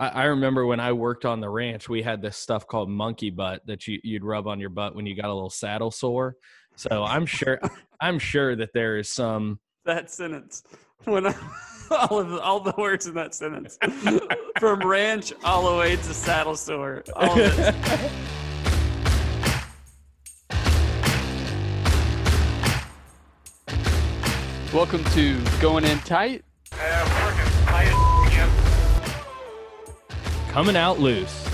I, I remember when I worked on the ranch, we had this stuff called monkey butt that you, you'd rub on your butt when you got a little saddle sore. So I'm sure I'm sure that there is some that sentence when I, all of the, all the words in that sentence from ranch all the way to saddle sore. All of it. Welcome to Going In Tight. Coming out loose.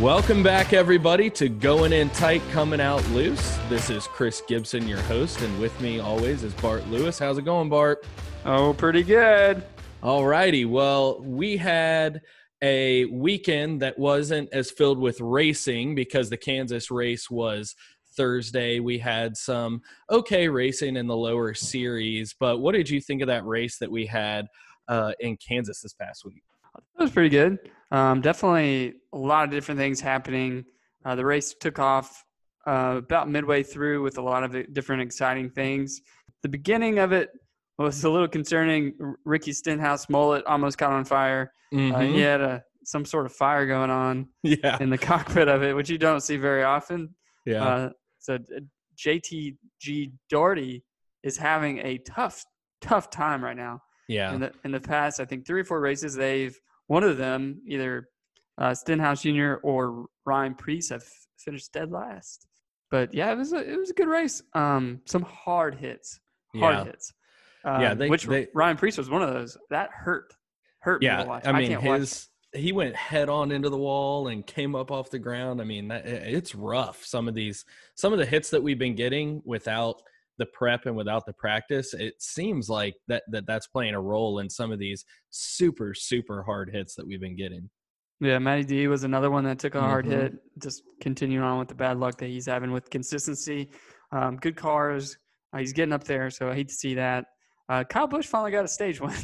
Welcome back, everybody, to Going In Tight, Coming Out Loose. This is Chris Gibson, your host, and with me always is Bart Lewis. How's it going, Bart? Oh, pretty good. All righty. Well, we had a weekend that wasn't as filled with racing because the Kansas race was Thursday. We had some okay racing in the lower series, but what did you think of that race that we had uh, in Kansas this past week? It was pretty good. Um, definitely a lot of different things happening. Uh, the race took off uh, about midway through with a lot of different exciting things. The beginning of it was a little concerning. Ricky Stenhouse mullet almost caught on fire. Mm-hmm. Uh, he mm-hmm. had a some sort of fire going on yeah. in the cockpit of it, which you don't see very often. Yeah. Uh, so JTG Daugherty is having a tough, tough time right now. Yeah. In the in the past, I think three or four races, they've one of them either uh, Stenhouse Jr. or Ryan Preece have finished dead last. But yeah, it was a it was a good race. Um, some hard hits, hard yeah. hits. Um, yeah, they, which they, Ryan Preece was one of those that hurt, hurt. Yeah, I mean I his he went head on into the wall and came up off the ground. I mean, that, it's rough. Some of these, some of the hits that we've been getting without the prep and without the practice, it seems like that that that's playing a role in some of these super super hard hits that we've been getting. Yeah, Matty D was another one that took a hard mm-hmm. hit. Just continuing on with the bad luck that he's having with consistency. Um, good cars. Uh, he's getting up there, so I hate to see that. Uh, Kyle Busch finally got a stage win,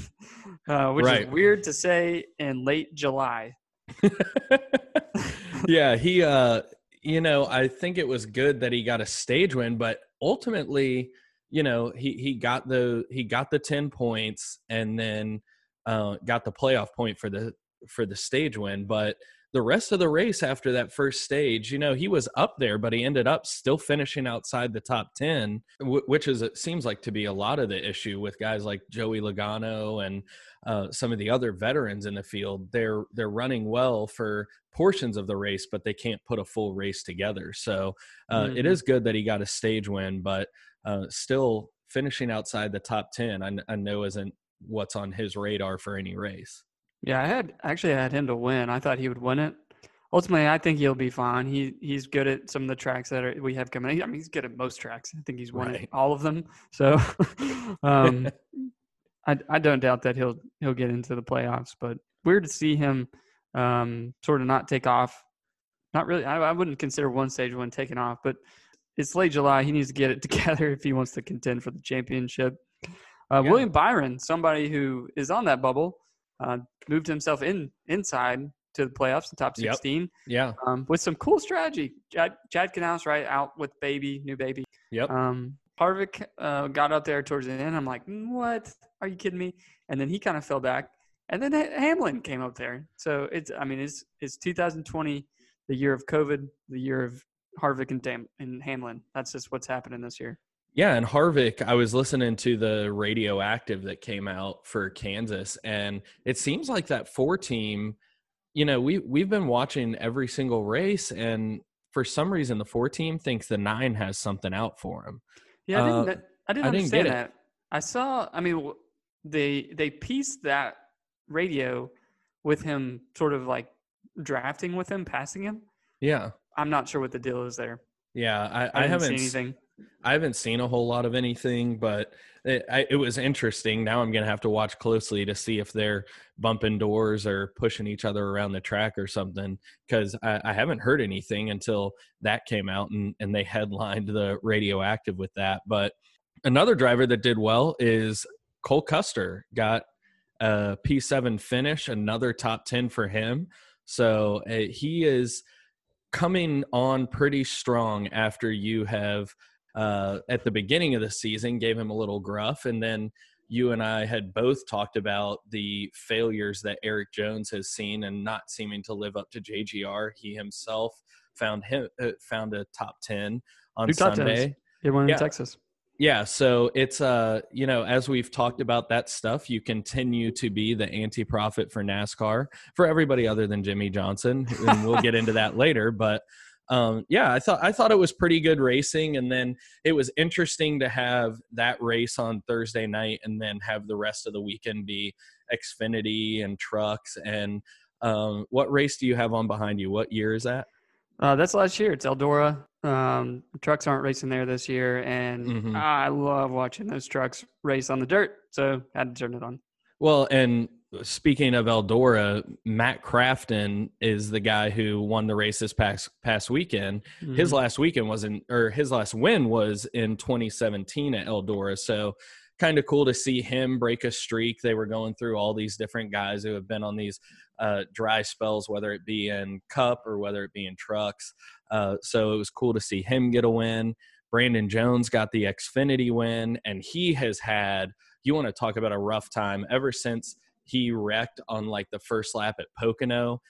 uh, which right. is weird to say in late July. yeah, he, uh, you know, I think it was good that he got a stage win, but ultimately, you know, he he got the he got the ten points and then uh, got the playoff point for the for the stage win, but the rest of the race after that first stage, you know, he was up there, but he ended up still finishing outside the top 10, which is, it seems like to be a lot of the issue with guys like Joey Logano and uh, some of the other veterans in the field. They're, they're running well for portions of the race, but they can't put a full race together. So uh, mm-hmm. it is good that he got a stage win, but uh, still finishing outside the top 10, I, I know isn't what's on his radar for any race. Yeah, I had actually I had him to win. I thought he would win it. Ultimately, I think he'll be fine. He he's good at some of the tracks that are, we have coming. I mean, he's good at most tracks. I think he's won right. all of them. So, um, I I don't doubt that he'll he'll get into the playoffs. But weird to see him um, sort of not take off. Not really. I, I wouldn't consider one stage one taking off, but it's late July. He needs to get it together if he wants to contend for the championship. Uh, yeah. William Byron, somebody who is on that bubble, uh, moved himself in inside to the playoffs, the top 16. Yep. Yeah. Um, with some cool strategy. Chad, Chad Knaus, right, out with baby, new baby. Yep. Um, Harvick uh, got out there towards the end. I'm like, what? Are you kidding me? And then he kind of fell back. And then Hamlin came up there. So it's, I mean, it's, it's 2020, the year of COVID, the year of Harvick and, Dam- and Hamlin. That's just what's happening this year. Yeah, and Harvick, I was listening to the radioactive that came out for Kansas, and it seems like that four team, you know, we we've been watching every single race, and for some reason the four team thinks the nine has something out for him. Yeah, I didn't, uh, I didn't I understand didn't that. I saw. I mean, they they pieced that radio with him, sort of like drafting with him, passing him. Yeah, I'm not sure what the deal is there. Yeah, I, I, I haven't seen anything. I haven't seen a whole lot of anything, but it, I, it was interesting. Now I'm going to have to watch closely to see if they're bumping doors or pushing each other around the track or something, because I, I, haven't heard anything until that came out and, and they headlined the radioactive with that. But another driver that did well is Cole Custer got a P7 finish, another top 10 for him. So uh, he is – coming on pretty strong after you have uh, at the beginning of the season gave him a little gruff, and then you and I had both talked about the failures that Erik Jones has seen and not seeming to live up to JGR. He himself found him uh, found a top ten on Sunday. He won in Texas. Yeah, so it's uh, you know, as we've talked about that stuff, you continue to be the anti-prophet for NASCAR for everybody other than Jimmie Johnson, and we'll get into that later. But um, yeah, I thought I thought it was pretty good racing, and then it was interesting to have that race on Thursday night, and then have the rest of the weekend be Xfinity and trucks. And um, what race do you have on behind you? What year is that? Uh, that's last year. It's Eldora. Um, trucks aren't racing there this year, and mm-hmm. I love watching those trucks race on the dirt. So I had to turn it on. Well, and speaking of Eldora, Matt Crafton is the guy who won the race this past past weekend. Mm-hmm. His last weekend was in, or his last win was in 2017 at Eldora. So kind of cool to see him break a streak. They were going through all these different guys who have been on these uh, dry spells, whether it be in Cup or whether it be in trucks. Uh, so it was cool to see him get a win. Brandon Jones got the Xfinity win, and he has had. You want to talk about a rough time ever since he wrecked on like the first lap at Pocono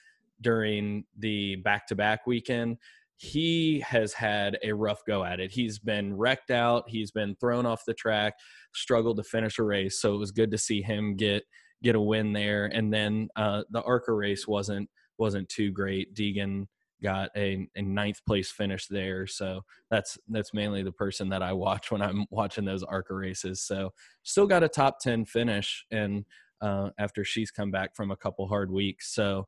during the back-to-back weekend he has had a rough go at it. He's been wrecked out. He's been thrown off the track, struggled to finish a race. So it was good to see him get get a win there. And then uh, the ARCA race wasn't wasn't too great. Deegan got a, a ninth place finish there. So that's that's mainly the person that I watch when I'm watching those ARCA races. So still got a top ten finish, and uh, after she's come back from a couple hard weeks. So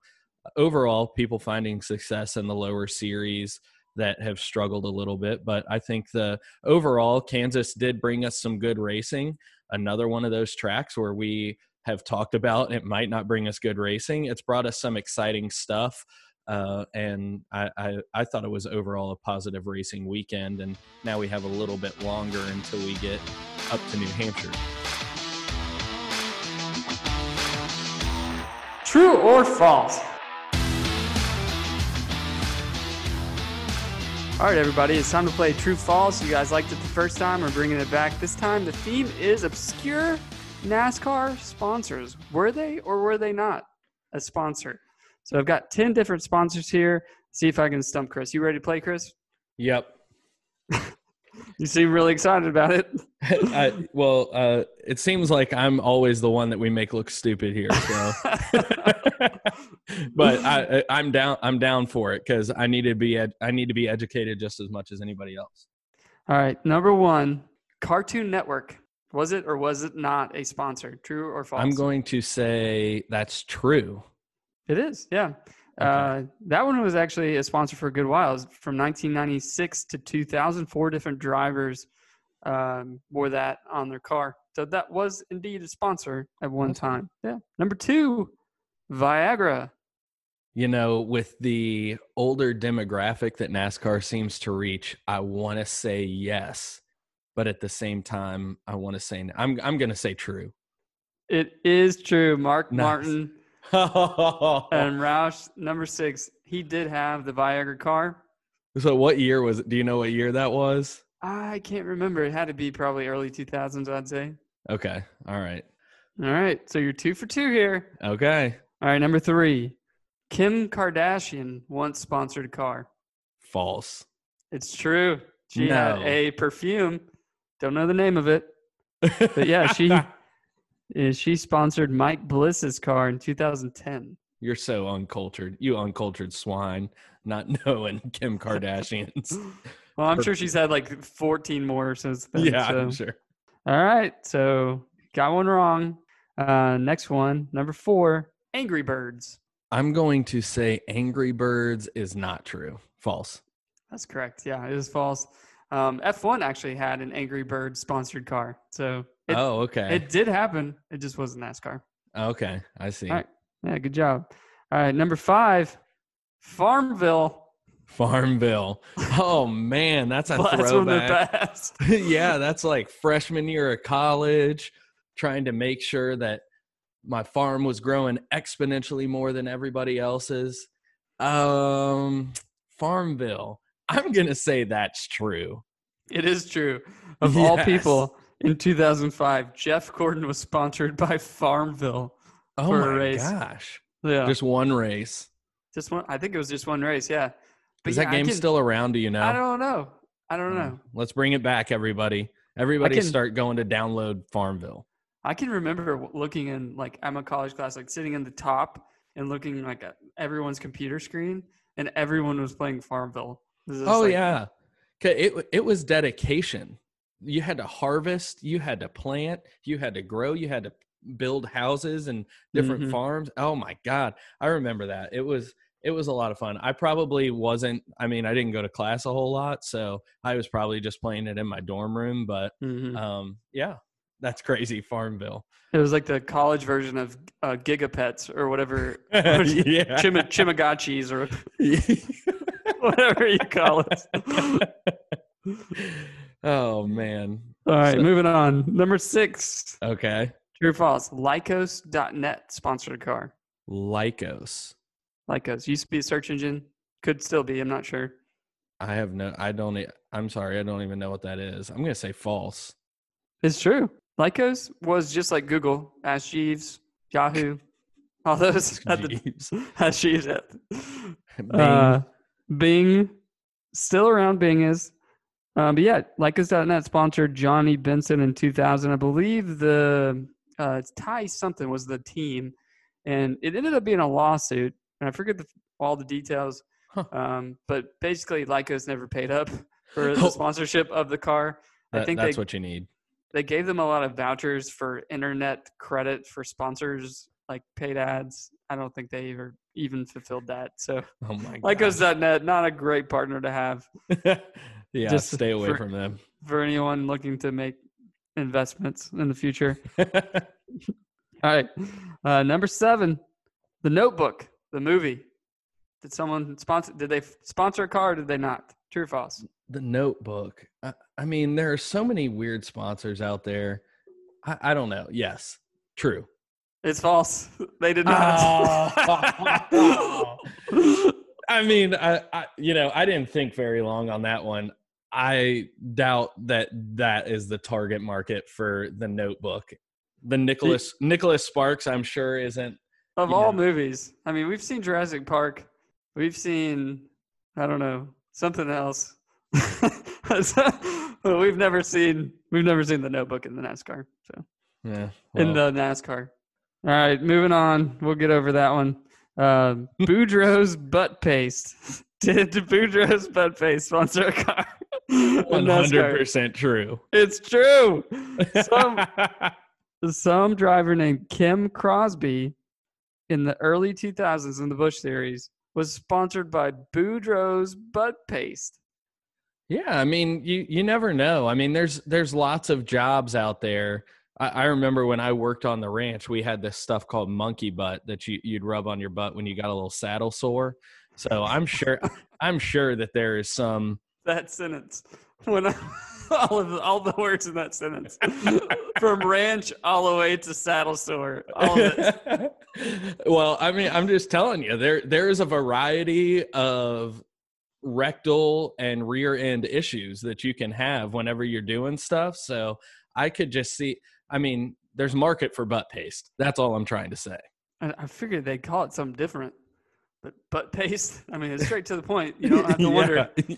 overall, people finding success in the lower series that have struggled a little bit. But I think the overall, Kansas did bring us some good racing. Another one of those tracks where we have talked about it might not bring us good racing. It's brought us some exciting stuff. Uh, and I, I, I, thought it was overall a positive racing weekend. And now we have a little bit longer until we get up to New Hampshire. True or false? All right, everybody, it's time to play True False. You guys liked it the first time. We're bringing it back this time. The theme is obscure NASCAR sponsors. Were they or were they not a sponsor? So I've got 10 different sponsors here. See if I can stump Chris. You ready to play, Chris? Yep. you seem really excited about it. I, well, uh, it seems like I'm always the one that we make look stupid here. So. but I, I'm down. I'm down for it because I need to be. Ed, I need to be educated just as much as anybody else. All right, number one, Cartoon Network. Was it or was it not a sponsor? True or false? I'm going to say that's true. It is. Yeah. Okay. Uh, that one was actually a sponsor for a good while. from 1996 to 2004 different drivers um, wore that on their car. So that was indeed a sponsor at one time. Yeah. Number two, Viagra. You know, with the older demographic that NASCAR seems to reach, I want to say yes, but at the same time, I want to say I'm I'm going to say true. It is true. Mark nice. Martin and Roush number six. He did have the Viagra car. So, what year was it? Do you know what year that was? I can't remember. It had to be probably early 2000s, I'd say. Okay. All right. All right. So you're two for two here. Okay. All right, number three. Kim Kardashian once sponsored a car. False. It's true. She no. had a perfume. Don't know the name of it. But yeah, she she sponsored Mike Bliss's car in 2010. You're so uncultured. You uncultured swine, not knowing Kim Kardashian's. well, I'm sure she's had like 14 more since then. Yeah, so. I'm sure. All right. So got one wrong. Uh, next one, number four. Angry Birds. I'm going to say Angry Birds is not true. False. That's correct. Yeah, it is false. Um, F1 actually had an Angry Bird sponsored car. So it, oh, okay. It did happen. It just wasn't NASCAR. Okay, I see. All right. Yeah, good job. All right, number five, Farmville. Farmville. Oh man, that's a Blast throwback. yeah, that's like freshman year of college, trying to make sure that my farm was growing exponentially more than everybody else's. Um, Farmville. I'm gonna say that's true. It is true. Of all people, in 2005, Jeff Gordon was sponsored by Farmville. Oh For a my race. gosh! Yeah, just, one race. Just one. I think it was just one race. Yeah. But Is yeah, that game can- still around? Do you know? I don't know. I don't know. Let's bring it back, everybody. Everybody, can- start going to download Farmville. I can remember looking in like I'm a college class, like sitting in the top and looking like at everyone's computer screen, and everyone was playing Farmville. Was Oh like- yeah, it it was dedication. You had to harvest, you had to plant, you had to grow, you had to build houses and different Mhm. farms. Oh my god, I remember that. It was it was a lot of fun. I probably wasn't. I mean, I didn't go to class a whole lot, so I was probably just playing it in my dorm room. But Mhm. um, yeah, that's crazy, Farmville. It was like the college version of uh, Gigapets or whatever, what is it? yeah. Chim- Chimagachis or whatever you call it. oh man. All right, So- moving on. Number six, Okay. true or false? Lycos.net sponsored a car. Lycos. Lycos used to be a search engine, could still be. I'm not sure. I have no. I don't. I'm sorry. I don't even know what that is. I'm gonna say false. It's true. Lycos was just like Google, Ask Jeeves, Yahoo, all those had the Jeeves. Ask Jeeves. had- Bing. Uh, Bing, still around. Bing is. Um, but yeah, Lycos.net sponsored Johnny Benson in 2000. I believe the uh, Ty something was the team, and it ended up being a lawsuit. And I forget the, all the details. Huh. Um, but basically, Lycos never paid up for the Oh. sponsorship of the car. I think that's they, what you need. they gave them a lot of vouchers for internet credit for sponsors, like paid ads. I don't think they ever even fulfilled that. So Oh my. Lycos.net, not a great partner to have yeah. just stay away for- from them. for anyone looking to make investments in the future. All right. Uh, number seven, The Notebook, the movie. Did someone sponsor? Did they sponsor a car? Or did they not? True or false? the Notebook. I, I mean, there are so many weird sponsors out there. I, I don't know. Yes, true. It's false. They did not. Oh. I mean, I, I you know, I didn't think very long on that one. I doubt that that is the target market for the Notebook. The Nicholas Nicholas Sparks, I'm sure, isn't. of all know. movies, I mean, we've seen Jurassic Park. We've seen, I don't know, something else. We've never seen, we've never seen the Notebook in the NASCAR. So. Yeah, in the NASCAR. All right, moving on. We'll get over that one. Um, Boudreaux's butt paste. Did Boudreaux's butt paste sponsor a car? in one hundred NASCAR? percent true. It's true. Some some driver named Kim Crosby in the early 2000s in the Busch Series was sponsored by Boudreaux's butt paste. Yeah, I mean, you you never know. I mean, there's there's lots of jobs out there. I, I remember when I worked on the ranch, we had this stuff called monkey butt that you you'd rub on your butt when you got a little saddle sore. So I'm sure I'm sure that there is some. That sentence. When I, all of the, all the words in that sentence, from ranch all the way to saddle sore, all of it. well, I mean, I'm just telling you, there there is a variety of rectal and rear end issues that you can have whenever you're doing stuff. So I could just see. I mean, there's market for butt paste. That's all I'm trying to say. I, I figured they'd call it something different, but butt paste. I mean, it's straight to the point. You don't have to wonder. yeah.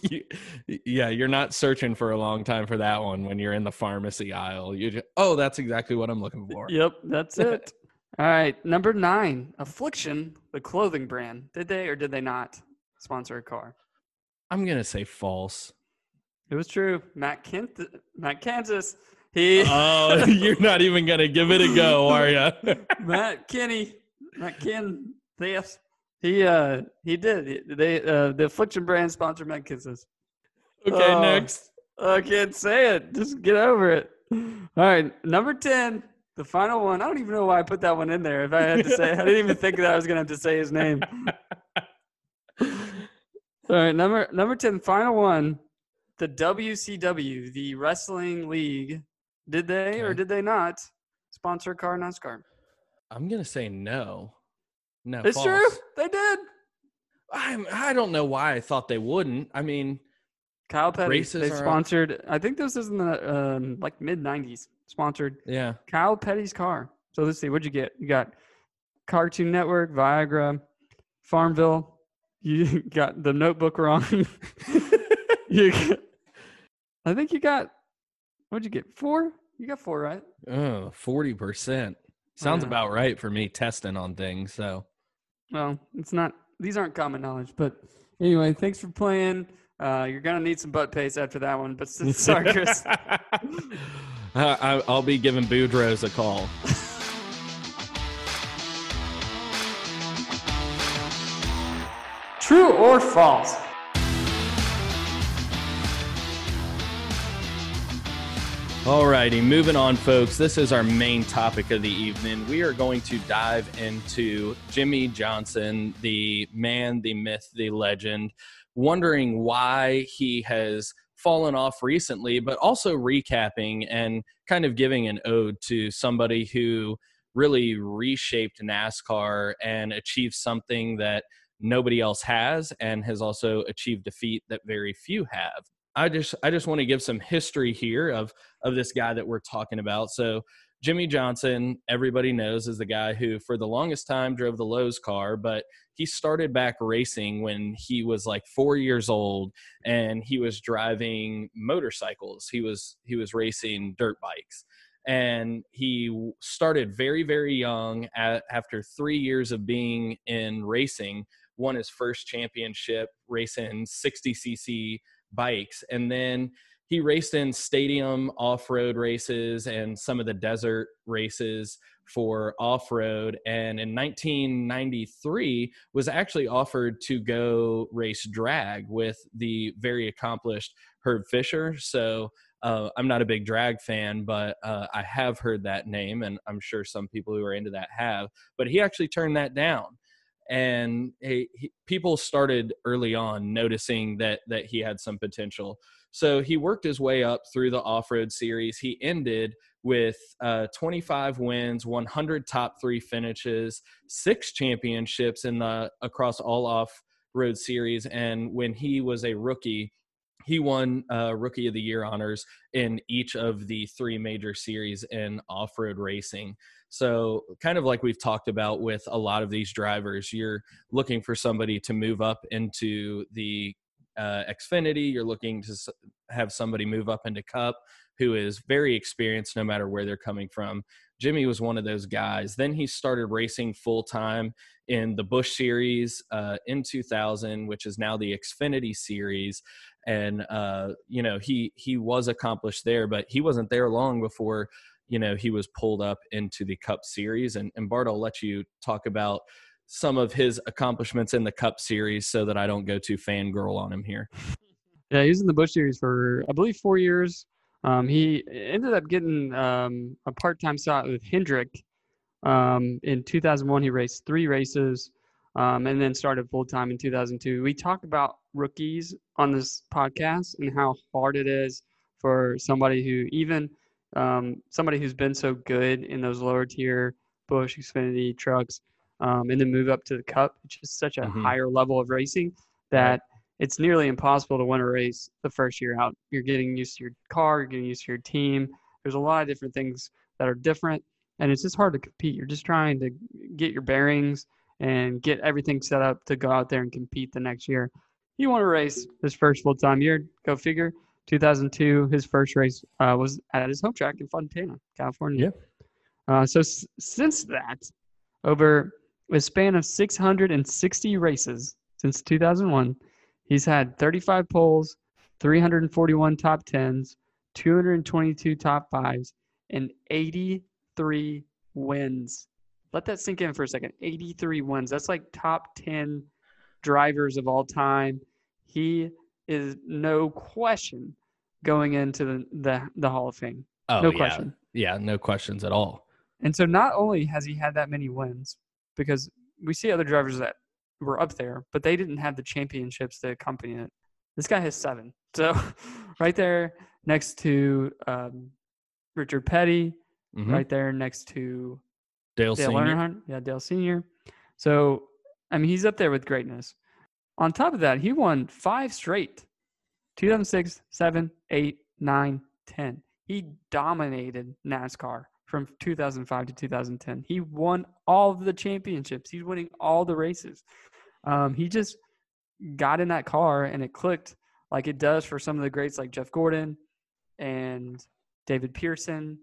You- yeah, you're not searching for a long time for that one when you're in the pharmacy aisle. You just, oh, that's exactly what I'm looking for. Yep, that's it. All right, number nine, Affliction, the clothing brand. Did they or did they not sponsor a car? I'm gonna say false. It was true. Matt Kent, Matt Kansas. He Oh, you're not even gonna give it a go, are you? Matt Kenny, Matt Ken, yes, he uh he did. They uh the Affliction brand sponsored Matt Kansas. okay, Oh. next. I can't say it. Just get over it. All right, number ten, the final one. I don't even know why I put that one in there. If I had to say, I didn't even think that I was gonna have to say his name. All right, number number ten, final one, the WCW, the Wrestling League. Did they or did they not sponsor car NASCAR? I'm gonna say no. No, It's false. true. They did. I I don't know why I thought they wouldn't. I mean, Kyle Petty, they sponsored. I think this is in the um, like mid '90s. Sponsored. Yeah. Kyle Petty's car. So let's see. What'd you get? You got Cartoon Network, Viagra, Farmville. You got the Notebook wrong. you got, I think you got. What'd you get? Four. You got four, right? Oh, 40%. Sounds yeah. about right for me testing on things. So, well, it's not, these aren't common knowledge. But anyway, thanks for playing. Uh, you're going to need some butt paste after that one. But sorry, Chris. I, will be giving Boudreaux a call. True or false? Alrighty, moving on, folks. This is our main topic of the evening. We are going to dive into Jimmie Johnson, the man, the myth, the legend, wondering why he has fallen off recently, but also recapping and kind of giving an ode to somebody who really reshaped NASCAR and achieved something that nobody else has and has also achieved a feat that very few have. I just I just want to give some history here of of this guy that we're talking about. So Jimmie Johnson, everybody knows, is the guy who for the longest time drove the Lowe's car, but he started back racing when he was like 4 years old and he was driving motorcycles. He was he was racing dirt bikes. And he started very very young at, after 3 years of being in racing, won his first championship racing 60cc bikes. And then he raced in stadium off road races and some of the desert races for off road. And in 1993, was actually offered to go race drag with the very accomplished Herb Fisher. So uh, I'm not a big drag fan, but uh, I have heard that name, and I'm sure some people who are into that have. But he actually turned that down and he, he, people started early on noticing that that he had some potential. So he worked his way up through the off-road series. He ended with uh, 25 wins, 100 top three finishes, six championships in the across all off-road series. And when he was a rookie, he won uh, rookie of the year honors in each of the three major series in off-road racing so, kind of like we've talked about with a lot of these drivers, you're looking for somebody to move up into the uh, Xfinity. You're looking to have somebody move up into Cup who is very experienced no matter where they're coming from. Jimmie was one of those guys. Then he started racing full time in the Busch Series uh, in 2000, which is now the Xfinity Series, and uh, you know he he was accomplished there, but he wasn't there long before you know he was pulled up into the Cup Series. And, and Bart, I'll let you talk about some of his accomplishments in the Cup Series so that I don't go too fangirl on him here. Yeah, he was in the Busch Series for I believe four years. Um, he ended up getting um, a part-time slot with Hendrick. Um, in 2001, he raced three races, um, and then started full-time in 2002. We talk about rookies on this podcast and how hard it is for somebody who even um, somebody who's been so good in those lower tier Busch Xfinity trucks, um, and then move up to the Cup. It's just such a mm-hmm. higher level of racing that it's nearly impossible to win a race the first year out. You're getting used to your car, you're getting used to your team. There's a lot of different things that are different, and it's just hard to compete. You're just trying to get your bearings and get everything set up to go out there and compete the next year. You want to race this first full time year, go figure 2002, his first race uh, was at his home track in Fontana, California. Yeah. Uh, so s- since that, over a span of 660 races since 2001, he's had 35 poles, 341 top tens, 222 top fives, and 83 wins. Let that sink in for a second. 83 wins. That's like top 10 drivers of all time. He is no question going into the the, the Hall of Fame. Oh, no yeah. question. Yeah, no questions at all. And so not only has he had that many wins, because we see other drivers that were up there, but they didn't have the championships to accompany it. This guy has seven. So right there next to um, Richard Petty, mm-hmm. right there next to Dale, Dale Senior. Earnhardt. Yeah, Dale Senior. So I mean, he's up there with greatness. On top of that, he won five straight 2006, 7, 8, 9, 10. He dominated NASCAR from 2005 to 2010. He won all of the championships. He's winning all the races. Um, he just got in that car and it clicked like it does for some of the greats like Jeff Gordon and David Pearson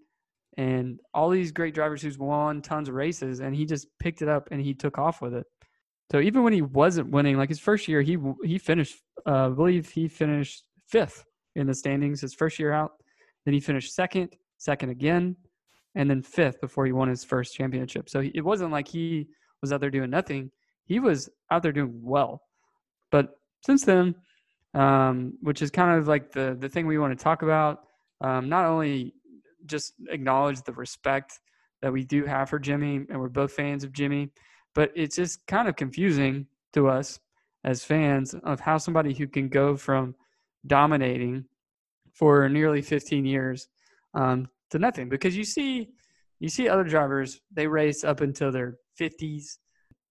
and all these great drivers who's won tons of races and he just picked it up and he took off with it. So even when he wasn't winning, like his first year, he he finished, uh, I believe he finished fifth in the standings his first year out. Then he finished second, second again, and then fifth before he won his first championship. So it wasn't like he was out there doing nothing. He was out there doing well. But since then, um, which is kind of like the the thing we want to talk about, um, not only just acknowledge the respect that we do have for Jimmie, and we're both fans of Jimmie, but it's just kind of confusing to us as fans of how somebody who can go from dominating for nearly 15 years um, to nothing because you see you see other drivers they race up until their 50s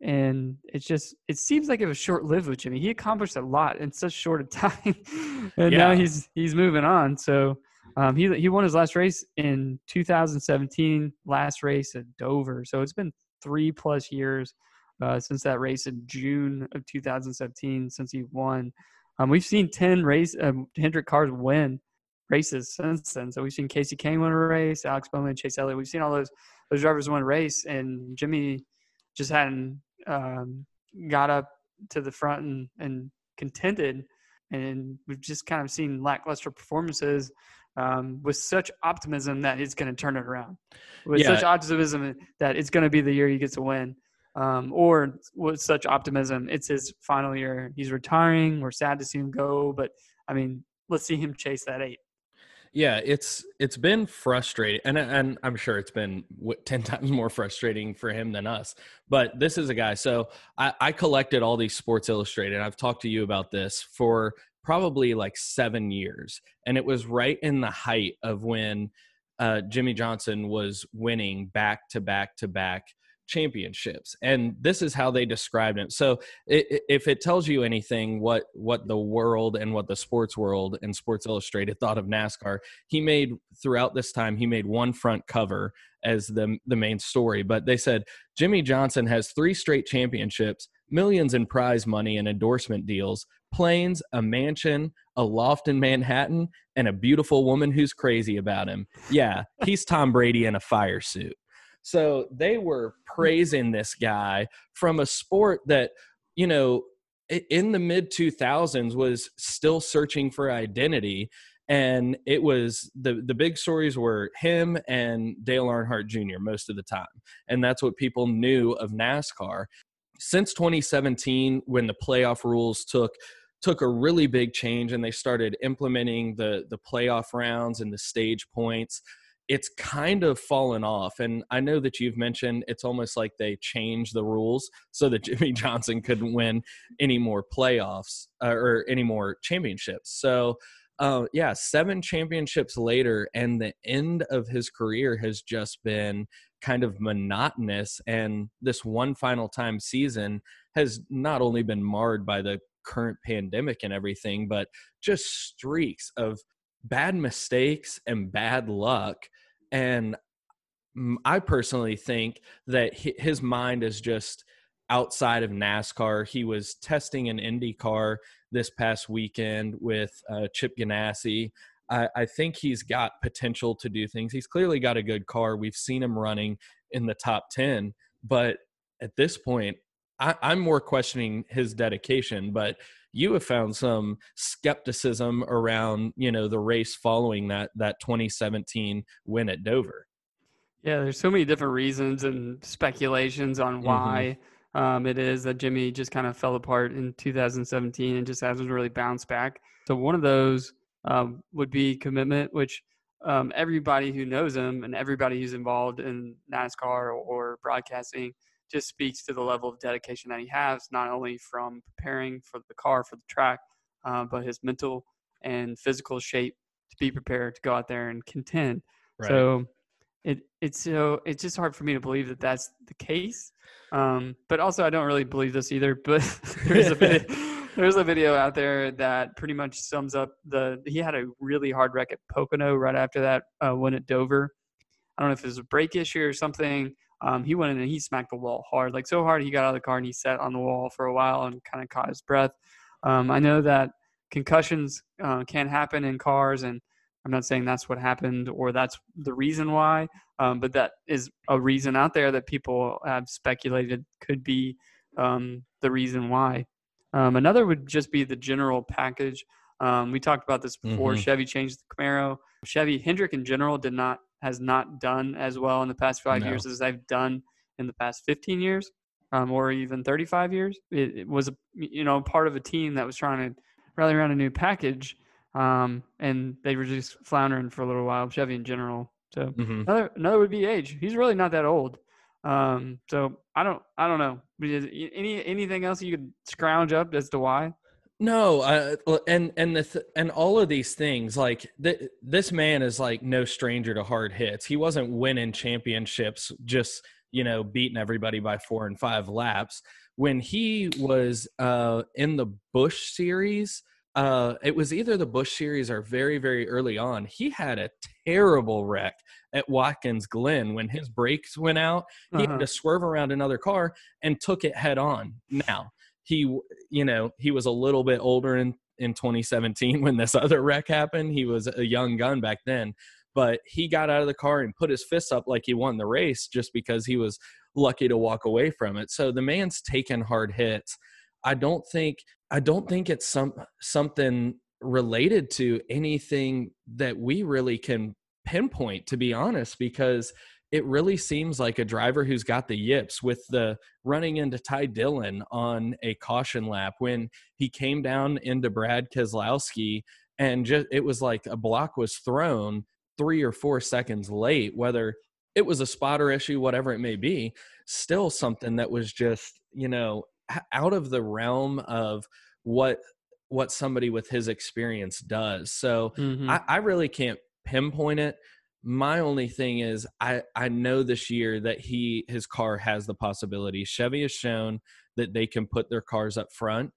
and it's just it seems like it was short lived with Jimmie. He accomplished a lot in such short a time, and yeah. now he's he's moving on. So um, he he won his last race in 2017, last race at Dover. So it's been three plus years uh, since that race in June of 2017 since he won. Um, we've seen 10 race um, Hendrick cars win races since then. So we've seen Kasey Kahne win a race, Alex Bowman, Chase Elliott. We've seen all those those drivers win a race, and Jimmie just hadn't um, got up to the front and, and contended. And we've just kind of seen lackluster performances um, with such optimism that he's going to turn it around. With yeah. such optimism that it's going to be the year he gets a win. Um, or with such optimism, it's his final year. He's retiring. We're sad to see him go, but I mean, let's see him chase that eight. Yeah, it's it's been frustrating, and and I'm sure it's been ten times more frustrating for him than us. But this is a guy. So I, I collected all these Sports Illustrated. I've talked to you about this for probably like seven years, and it was right in the height of when uh, Jimmie Johnson was winning back to back to back championships and this is how they described him. So it, if it tells you anything what what the world and what the sports world and sports illustrated thought of nascar he made throughout this time he made one front cover as the the main story but they said jimmie johnson has three straight championships millions in prize money and endorsement deals planes a mansion a loft in manhattan and a beautiful woman who's crazy about him yeah he's tom brady in a fire suit so they were praising this guy from a sport that, you know, in the mid 2000s was still searching for identity and it was the the big stories were him and Dale Earnhardt Jr. most of the time and that's what people knew of NASCAR since 2017 when the playoff rules took took a really big change and they started implementing the the playoff rounds and the stage points it's kind of fallen off. And I know that you've mentioned it's almost like they changed the rules so that Jimmie Johnson couldn't win any more playoffs uh, or any more championships. So, uh, yeah, seven championships later, and the end of his career has just been kind of monotonous. And this one final time season has not only been marred by the current pandemic and everything, but just streaks of bad mistakes and bad luck. And I personally think that his mind is just outside of NASCAR. He was testing an Indy car this past weekend with uh, Chip Ganassi. I, I, think he's got potential to do things. He's clearly got a good car. We've seen him running in the top 10, but at this point, I, I'm more questioning his dedication. But you have found some skepticism around you know the race following that that 2017 win at Dover. Yeah, there's so many different reasons and speculations on mm-hmm. why mm-hmm. Um, it is that Jimmie just kind of fell apart in 2017 and just hasn't really bounced back. So one of those um, would be commitment, which um, everybody who knows him and everybody who's involved in NASCAR or, or broadcasting just speaks to the level of dedication that he has, not only from preparing for the car, for the track, uh, but his mental and physical shape to be prepared to go out there and contend. Right. So it it's so it's just hard for me to believe that that's the case. Um, but also, I don't really believe this either. But there's a bit There's a video out there that pretty much sums up the. He had a really hard wreck at Pocono right after that uh, win at Dover. I don't know if it was a brake issue or something. Um, he went in and he smacked the wall hard, like so hard he got out of the car and he sat on the wall for a while and kind of caught his breath. Um, I know that concussions uh, can happen in cars, and I'm not saying that's what happened or that's the reason why, um, but that is a reason out there that people have speculated could be um, the reason why. Um, another would just be the general package. Um, we talked about this before. Mm-hmm. Chevy changed the Camaro. Chevy Hendrick in general did not has not done as well in the past five no. years as they've done in the past 15 years, um, or even 35 years. It, it, was a you know part of a team that was trying to rally around a new package, um, and they were just floundering for a little while. Chevy in general. So mm-hmm. another another would be age. He's really not that old. Um, so I don't I don't know. Any anything else you could scrounge up as to why? No, uh, and and the th- and all of these things, like th- this man is like no stranger to hard hits. He wasn't winning championships just you know beating everybody by four and five laps. When he was uh, in the Busch series, uh, it was either the Busch series or very very early on. He had a terrible wreck at Watkins Glen when his brakes went out. He uh-huh. had to swerve around another car and took it head on. Now he you know he was a little bit older in in 2017 when this other wreck happened he was a young gun back then but he got out of the car and put his fists up like he won the race just because he was lucky to walk away from it so the man's taken hard hits i don't think i don't think it's some something related to anything that we really can pinpoint to be honest because it really seems like a driver who's got the yips with the running into Ty Dillon on a caution lap when he came down into Brad Keselowski and just it was like a block was thrown three or four seconds late, whether it was a spotter issue, whatever it may be, still something that was just, you know, out of the realm of what what somebody with his experience does. So mm-hmm. I, I really can't pinpoint it my only thing is I I know this year that he his car has the possibility. Chevy has shown that they can put their cars up front.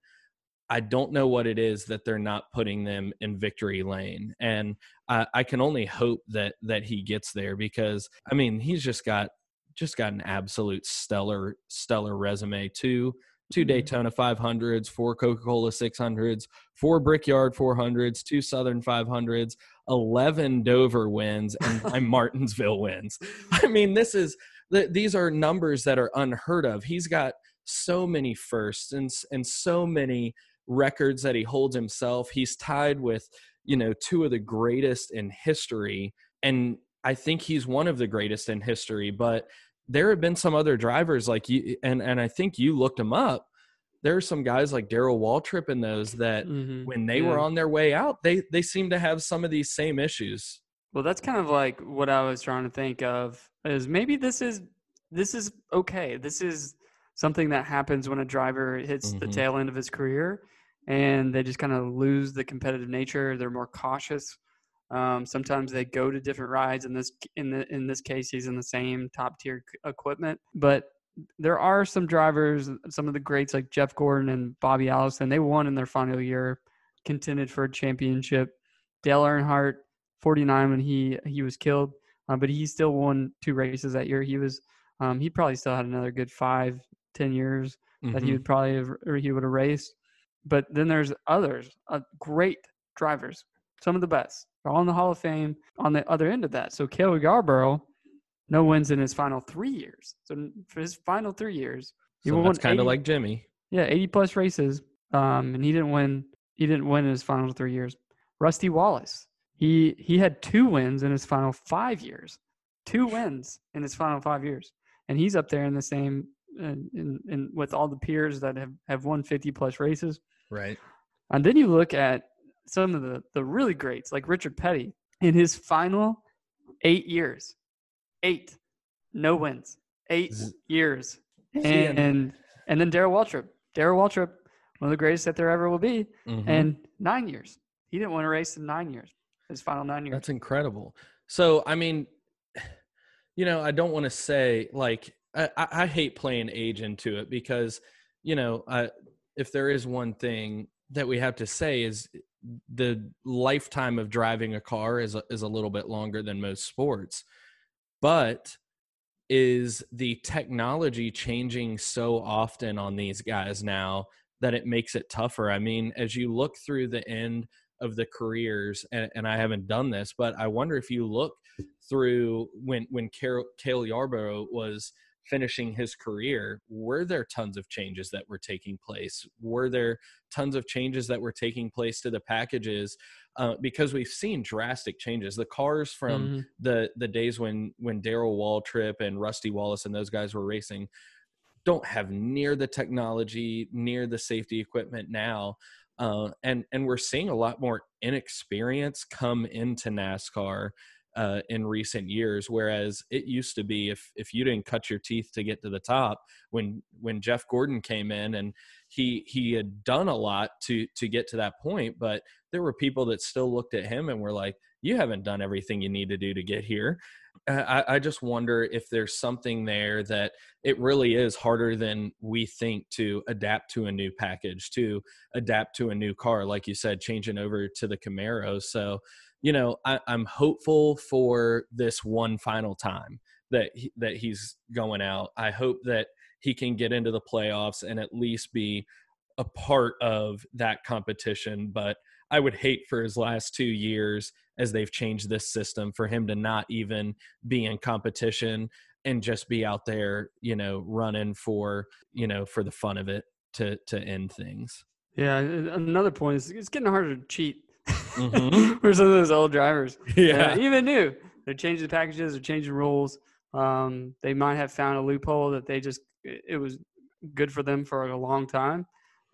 I don't know what it is that they're not putting them in victory lane, and I, I can only hope that that he gets there because I mean he's just got just got an absolute stellar stellar resume. Two two. Daytona 500s, four Coca Cola 600s, four Brickyard 400s, two Southern 500s, 11 Dover wins and nine Martinsville wins. I mean, this is these are numbers that are unheard of. He's got so many firsts and and so many records that he holds himself. He's tied with, you know, two of the greatest in history and I think he's one of the greatest in history, but there have been some other drivers like you and and I think you looked them up there are some guys like Darrell Waltrip and those that mm-hmm. when they yeah. were on their way out, they they seem to have some of these same issues. Well, that's kind of like what I was trying to think of is maybe this is this is okay. This is something that happens when a driver hits mm-hmm. the tail end of his career and they just kind of lose the competitive nature. They're more cautious. Um, sometimes they go to different rides. In this in the in this case, he's in the same top tier equipment, but there are some drivers, some of the greats like Jeff Gordon and Bobby Allison, they won in their final year, contended for a championship. Dale Earnhardt, 49 when he he was killed, uh, but he still won two races that year. He was um, he probably still had another good five, ten years mm-hmm. that he mm-hmm. would probably have or he would have raced. But then there's others, uh, great drivers, some of the best, are all in the Hall of Fame on the other end of that. So Cale Yarborough no wins in his final three years. So for his final three years, he so won kind of like Jimmie. Yeah, 80 plus races. Um, and he didn't win. He didn't win in his final three years. Rusty Wallace. He he had two wins in his final five years. Two wins in his final five years, and he's up there in the same in, in, in with all the peers that have have won 50 plus races. Right. And then you look at some of the the really greats like Richard Petty in his final eight years eight, no wins, eight years, and and, and then Darrell Waltrip, Darrell Waltrip, one of the greatest that there ever will be, mm-hmm. and nine years. He didn't win a race in nine years. His final nine years. That's incredible. So I mean, you know, I don't want to say like I, I hate playing age into it because you know I if there is one thing that we have to say is the lifetime of driving a car is a, is a little bit longer than most sports. But is the technology changing so often on these guys now that it makes it tougher? I mean as you look through the end of the careers and, and i haven't done this but i wonder if you look through when when Cale, Cale Yarborough was finishing his career, were there tons of changes that were taking place? Were there tons of changes that were taking place to the packages? Uh, because we've seen drastic changes. The cars from mm-hmm. the the days when when Darrell Waltrip and Rusty Wallace and those guys were racing don't have near the technology, near the safety equipment now. Uh, and and we're seeing a lot more inexperience come into NASCAR uh, in recent years. Whereas it used to be if if you didn't cut your teeth to get to the top, when when Jeff Gordon came in and he he had done a lot to to get to that point, but there were people that still looked at him and were like, "You haven't done everything you need to do to get here." I, I just wonder if there's something there that it really is harder than we think to adapt to a new package, to adapt to a new car, like you said, changing over to the Camaro. So you know, I, am hopeful for this one final time that he, that he's going out. I hope that he can get into the playoffs and at least be a part of that competition. But I would hate for his last two years, as they've changed this system, for him to not even be in competition and just be out there, you know, running for you know for the fun of it to to end things. Yeah, another point is it's getting harder to cheat mm-hmm. for some of those old drivers. Yeah, even new. They're changing the packages. They're changing rules. Um, they might have found a loophole that they just it was good for them for a long time,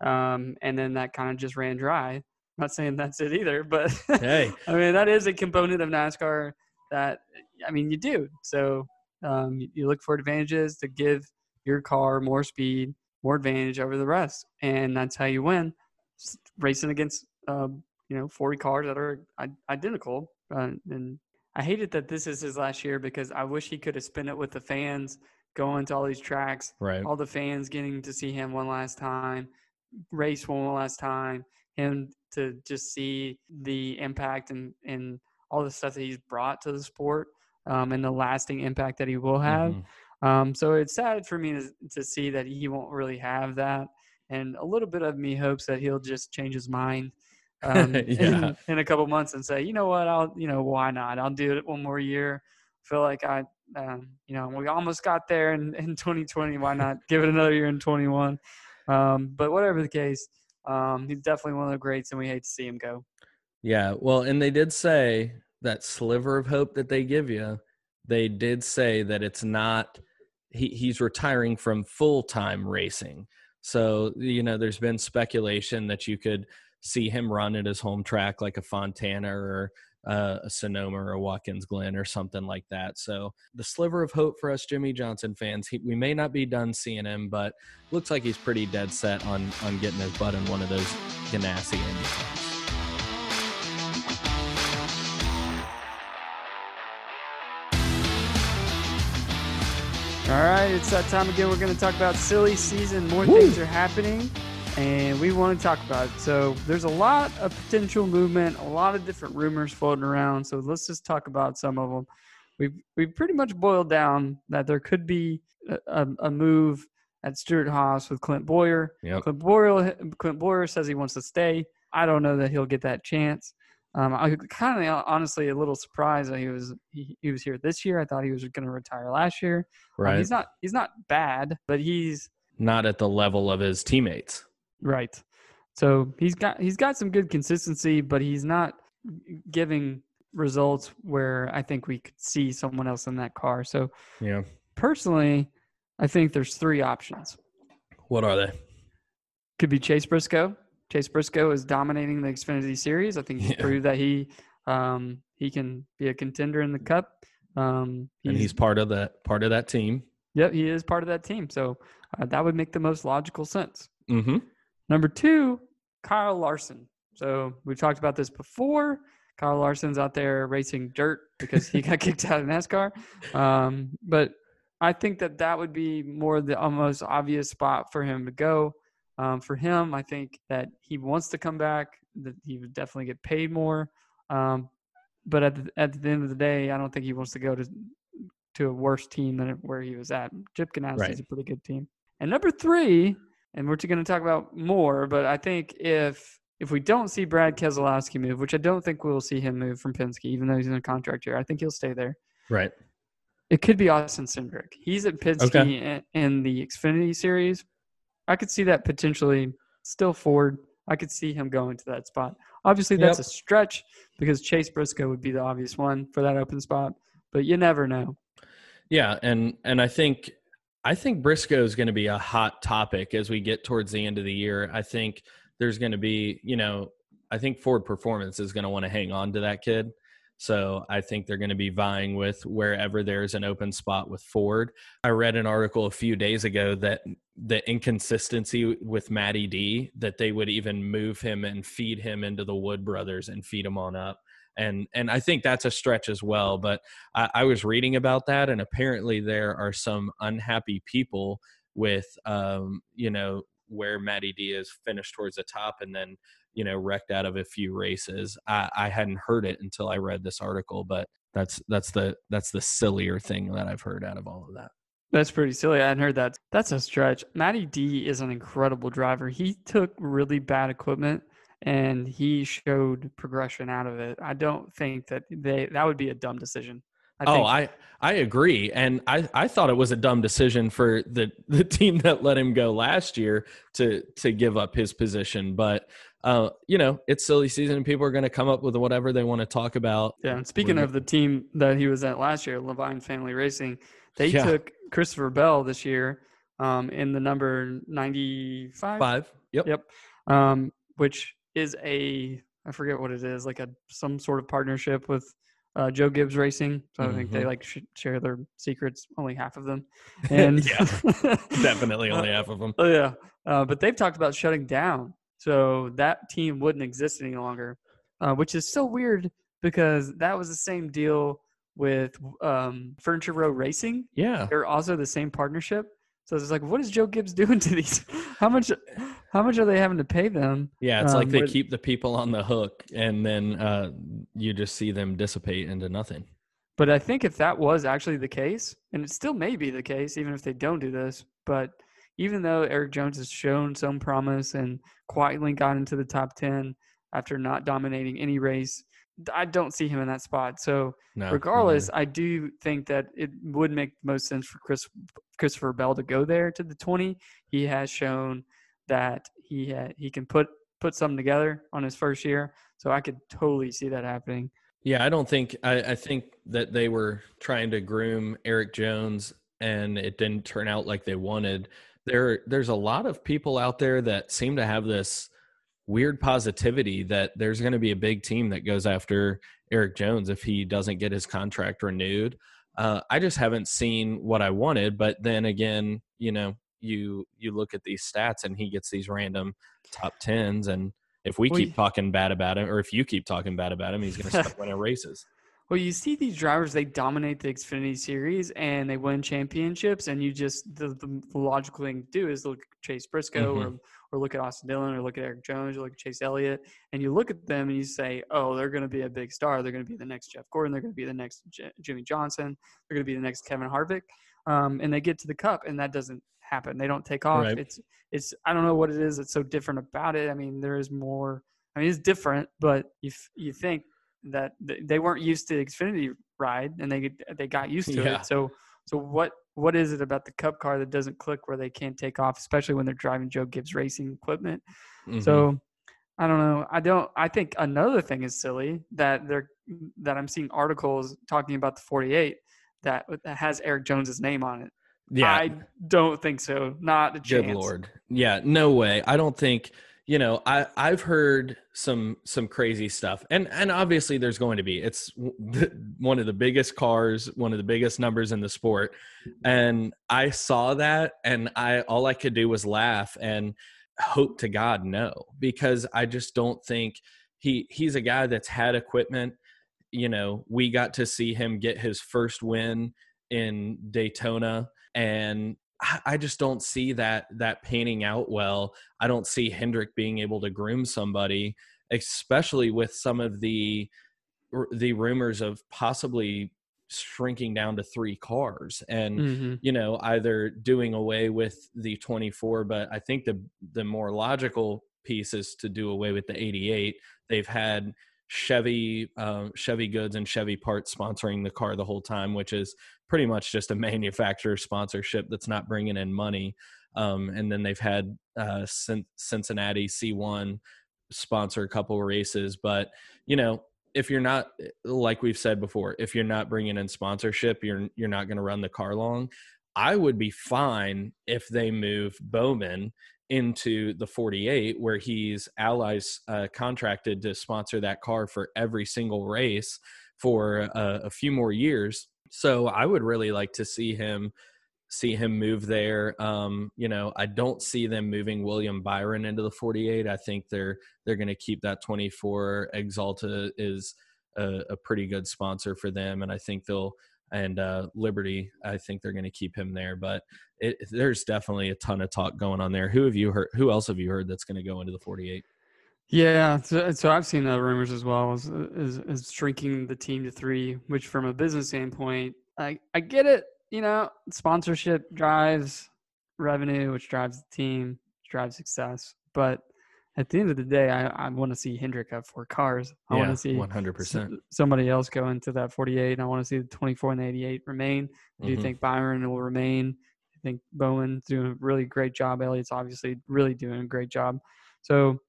um, and then that kind of just ran dry. I'm not saying that's it either, but hey, I mean that is a component of NASCAR that I mean you do. So um, you look for advantages to give your car more speed, more advantage over the rest, and that's how you win. Racing against uh, you know 40 cars that are identical uh, and i hated that this is his last year because i wish he could have spent it with the fans going to all these tracks right all the fans getting to see him one last time race one last time him to just see the impact and and all the stuff that he's brought to the sport um, and the lasting impact that he will have mm-hmm. um, so it's sad for me to, to see that he won't really have that and a little bit of me hopes that he'll just change his mind um, yeah. in, in, a couple months and say, you know what, I'll, you know, why not? I'll do it one more year. feel like I, um, you know, we almost got there in, in 2020. Why not give it another year in 21? Um, but whatever the case, um, he's definitely one of the greats, and we hate to see him go. Yeah, well, and they did say that sliver of hope that they give you. They did say that it's not. He, he's retiring from full time racing. So you know, there's been speculation that you could see him run at his home track like a Fontana or uh, a Sonoma or a Watkins Glen or something like that. So the sliver of hope for us Jimmie Johnson fans, he, we may not be done seeing him, but looks like he's pretty dead set on on getting his butt in one of those Ganassi Indy All right, it's that time again. We're going to talk about silly season. More Woo! things are happening and we want to talk about it. So there's a lot of potential movement, a lot of different rumors floating around. So let's just talk about some of them. We've we've pretty much boiled down that there could be a, a move at Stewart-Haas with Clint Bowyer. Yep. Clint Bowyer Clint Bowyer says he wants to stay. I don't know that he'll get that chance. Um, I kind of honestly a little surprised that he was he, he was here this year. I thought he was going to retire last year. Um, right. Um, he's not he's not bad, but he's not at the level of his teammates. Right. So he's got he's got some good consistency, but he's not giving results where I think we could see someone else in that car. So yeah, personally, I think there's three options. What are they? Could be Chase Briscoe. Chase Briscoe is dominating the Xfinity Series. I think he yeah. proved that he um, he can be a contender in the Cup. Um, he's, and he's part of that part of that team. Yep, he is part of that team. So uh, that would make the most logical sense. Mm-hmm. Number two, Kyle Larson. So we've talked about this before. Kyle Larson's out there racing dirt because he got kicked out of NASCAR. Um, but I think that that would be more the almost obvious spot for him to go. Um, for him, I think that he wants to come back. That he would definitely get paid more. Um, but at the, at the end of the day, I don't think he wants to go to to a worse team than where he was at. Chip Ganassi right. is a pretty good team. And number three, and we're going to talk about more, but I think if if we don't see Brad Keselowski move, which I don't think we'll see him move from Penske, even though he's in a contract here, I think he'll stay there. Right. It could be Austin Cindric. He's at Penske okay. in the Xfinity Series. I could see that potentially still Ford. I could see him going to that spot. Obviously, that's yep. a stretch because Chase Briscoe would be the obvious one for that open spot, but you never know. Yeah, and and I think I think Briscoe is going to be a hot topic as we get towards the end of the year. I think there's going to be, you know, I think Ford Performance is going to want to hang on to that kid. So I think they're going to be vying with wherever there's an open spot with Ford. I read an article a few days ago that the inconsistency with Matty D that they would even move him and feed him into the Wood brothers and feed him on up. And and I think that's a stretch as well. But I, I was reading about that, and apparently there are some unhappy people with um, you know where Matty D is finished towards the top and then you know wrecked out of a few races. I, I hadn't heard it until I read this article, but that's that's the that's the sillier thing that I've heard out of all of that. That's pretty silly. I hadn't heard that. That's a stretch. Matty D is an incredible driver. He took really bad equipment and he showed progression out of it. I don't think that they that would be a dumb decision. I oh, I I agree, and I I thought it was a dumb decision for the the team that let him go last year to to give up his position, but. Uh, you know, it's silly season, and people are going to come up with whatever they want to talk about. Yeah, and speaking of the team that he was at last year, Leavine Family Racing, they yeah. took Christopher Bell this year um, in the number ninety-five. Five. Yep. Yep. Um, which is a I forget what it is, like a some sort of partnership with uh, Joe Gibbs Racing. So mm-hmm. I think they mm-hmm. like share their secrets. Only half of them, and yeah, definitely only half of them. Oh yeah, uh, but they've talked about shutting down, so that team wouldn't exist any longer, uh, which is so weird because that was the same deal with um, Furniture Row Racing. Yeah, they're also the same partnership. So it's like, what is Joe Gibbs doing to these? How much? How much are they having to pay them? Yeah, it's um, like they keep the people on the hook, and then uh, you just see them dissipate into nothing. But I think if that was actually the case, and it still may be the case, even if they don't do this, but even though Erik Jones has shown some promise and quietly got into the top ten after not dominating any race, I don't see him in that spot. So no, regardless, I do think that it would make most sense for Chris Christopher Bell to go there to the 20. He has shown that he had, he can put put something together on his first year. So I could totally see that happening. Yeah, I don't think I, I think that they were trying to groom Erik Jones and it didn't turn out like they wanted. There there's a lot of people out there that seem to have this weird positivity that there's going to be a big team that goes after Erik Jones if he doesn't get his contract renewed. Uh, I just haven't seen what I wanted, but then again, you know, you you look at these stats and he gets these random top tens, and if we well, keep talking bad about him, or if you keep talking bad about him, he's going to stop winning races. Well, you see these drivers, they dominate the Xfinity Series and they win championships, and you just the, the logical thing to do is look at Chase Briscoe mm-hmm. or or look at Austin Dillon or look at Erik Jones or look at Chase Elliott, and you look at them and you say, oh, they're going to be a big star. They're going to be the next Jeff Gordon. They're going to be the next J- Jimmie Johnson. They're going to be the next Kevin Harvick. Um, and they get to the Cup, and that doesn't happen. They don't take off. Right. It's it's I don't know what it is. It's so different about it. I mean, there is more. I mean, it's different, but you you think that they weren't used to the Xfinity ride, and they they got used to yeah. it. So so what what is it about the Cup car that doesn't click where they can't take off, especially when they're driving Joe Gibbs racing equipment? Mm-hmm. So I don't know. I don't. I think another thing is silly that they're that I'm seeing articles talking about the 48 that, that has Erik Jones's name on it. Yeah, I don't think so. Not a chance. Good lord. Yeah, no way. I don't think you know i i've heard some some crazy stuff and and obviously there's going to be it's one of the biggest cars one of the biggest numbers in the sport and i saw that and i all i could do was laugh and hope to god no because i just don't think he he's a guy that's had equipment you know we got to see him get his first win in daytona and I just don't see that that panning out well. I don't see Hendrick being able to groom somebody, especially with some of the the rumors of possibly shrinking down to three cars and mm-hmm. you know either doing away with the 24 but i think the the more logical piece is to do away with the 88 they've had chevy um, chevy goods and chevy parts sponsoring the car the whole time which is pretty much just a manufacturer sponsorship that's not bringing in money um, and then they've had uh, cincinnati c1 sponsor a couple races but you know if you're not like we've said before, if you're not bringing in sponsorship, you're you're not going to run the car long. I would be fine if they move Bowman into the 48 where he's Ally's uh, contracted to sponsor that car for every single race for a, a few more years so i would really like to see him see him move there. Um, you know, I don't see them moving William Byron into the 48. I think they're they're going to keep that 24. Axalta is a, a, pretty good sponsor for them, and I think they'll and uh, Liberty. I think they're going to keep him there. But it, there's definitely a ton of talk going on there. Who have you heard? Who else have you heard that's going to go into the 48? Yeah, so, so I've seen the rumors as well as, as, as shrinking the team to three, which from a business standpoint, I I get it you know, sponsorship drives revenue, which drives the team, drives success. But at the end of the day, I, I want to see Hendrick have four cars. I yeah, want to see 100% somebody else go into that 48. I want to see the 24 and the 88 remain. Do mm-hmm. you think Byron will remain? I think Bowen's doing a really great job. Elliott's obviously really doing a great job. So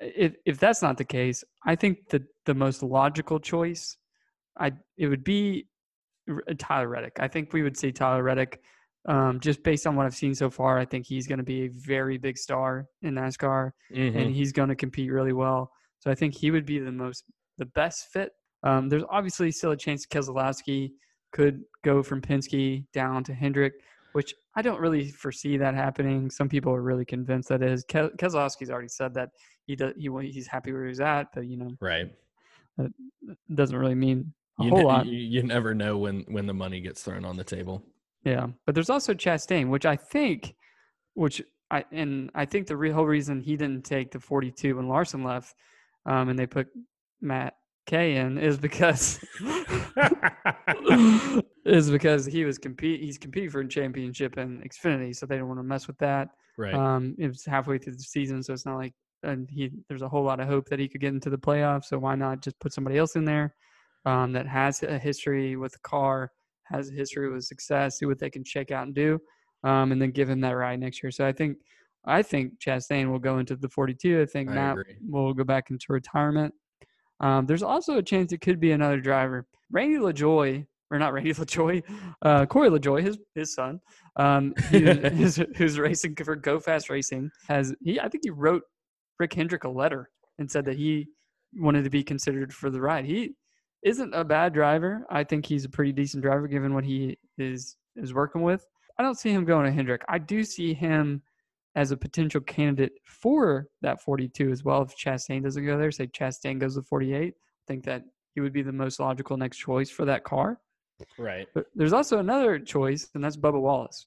if if that's not the case, I think that the most logical choice, I it would be Tyler Reddick. I think we would see Tyler Reddick um, just based on what I've seen so far. I think he's going to be a very big star in NASCAR, mm-hmm. and he's going to compete really well. So I think he would be the most the best fit. Um, there's obviously still a chance Keselowski could go from Penske down to Hendrick, which I don't really foresee that happening. Some people are really convinced that is. Ke- Keselowski's already said that he does he he's happy where he's at, but you know, right. That doesn't really mean a you whole ne- lot. You, you never know when when the money gets thrown on the table. Yeah, but there's also Chastain, which I think, which I and I think the re- whole reason he didn't take the 42 when Larson left, um, and they put Matt K in is because is because he was compete he's competing for a championship in Xfinity, so they don't want to mess with that. Right. Um, it was halfway through the season, so it's not like and he there's a whole lot of hope that he could get into the playoffs. So why not just put somebody else in there? um, that has a history with the car, has a history with success, see what they can check out and do, um, and then give him that ride next year. So I think I think Chastain will go into the 42. I think I Matt agree. will go back into retirement. Um, there's also a chance it could be another driver. Randy LaJoie, or not Randy LaJoie, uh, Corey LaJoie, his his son, um, who's, who's racing for Go Fast Racing, has he? I think he wrote Rick Hendrick a letter and said that he wanted to be considered for the ride. He isn't a bad driver. I think he's a pretty decent driver given what he is is working with. I don't see him going to Hendrick. I do see him as a potential candidate for that 42 as well. If Chastain doesn't go there, say Chastain goes to 48, I think that he would be the most logical next choice for that car. Right. But there's also another choice, and that's Bubba Wallace.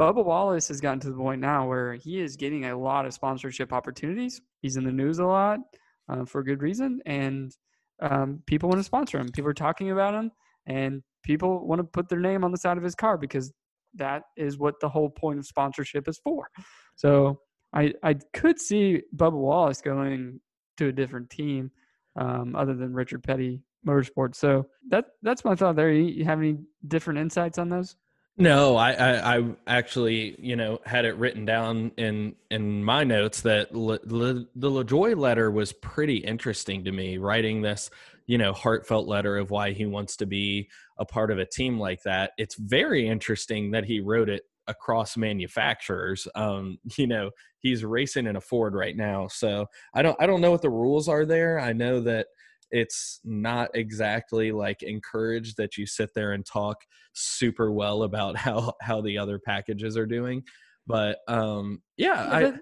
Bubba Wallace has gotten to the point now where he is getting a lot of sponsorship opportunities. He's in the news a lot uh, for good reason, and um, people want to sponsor him. People are talking about him, and people want to put their name on the side of his car because that is what the whole point of sponsorship is for. So I I could see Bubba Wallace going to a different team um, other than Richard Petty Motorsports. So that that's my thought there. You have any different insights on those? No, I, I, I, actually, you know, had it written down in in my notes that Le, Le, the LaJoie letter was pretty interesting to me. Writing this, you know, heartfelt letter of why he wants to be a part of a team like that. It's very interesting that he wrote it across manufacturers. Um, you know, he's racing in a Ford right now, so I don't I don't know what the rules are there. I know that it's not exactly like encouraged that you sit there and talk super well about how how the other packages are doing but um yeah, yeah I,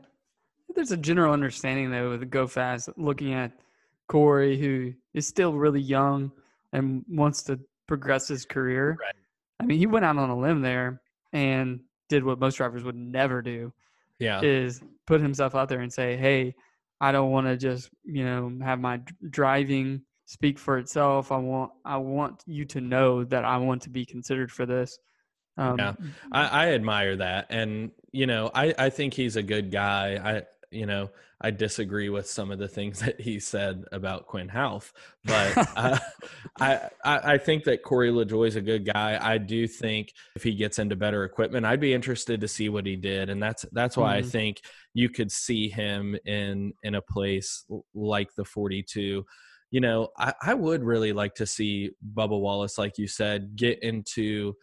there's a general understanding though with go fast looking at corey who is still really young and wants to progress his career right. i mean he went out on a limb there and did what most drivers would never do. Yeah. Is put himself out there and say, "Hey, I don't want to just you know have my driving speak for itself. I want I want you to know that I want to be considered for this." Um, yeah, I, I admire that, and you know, I I think he's a good guy. I you know, I disagree with some of the things that he said about Quinn Houff, but uh, I, I think that Corey LaJoie is a good guy. I do think if he gets into better equipment, I'd be interested to see what he did, and that's that's why mm-hmm. I think you could see him in in a place like the 42. You know, I, I would really like to see Bubba Wallace, like you said, get into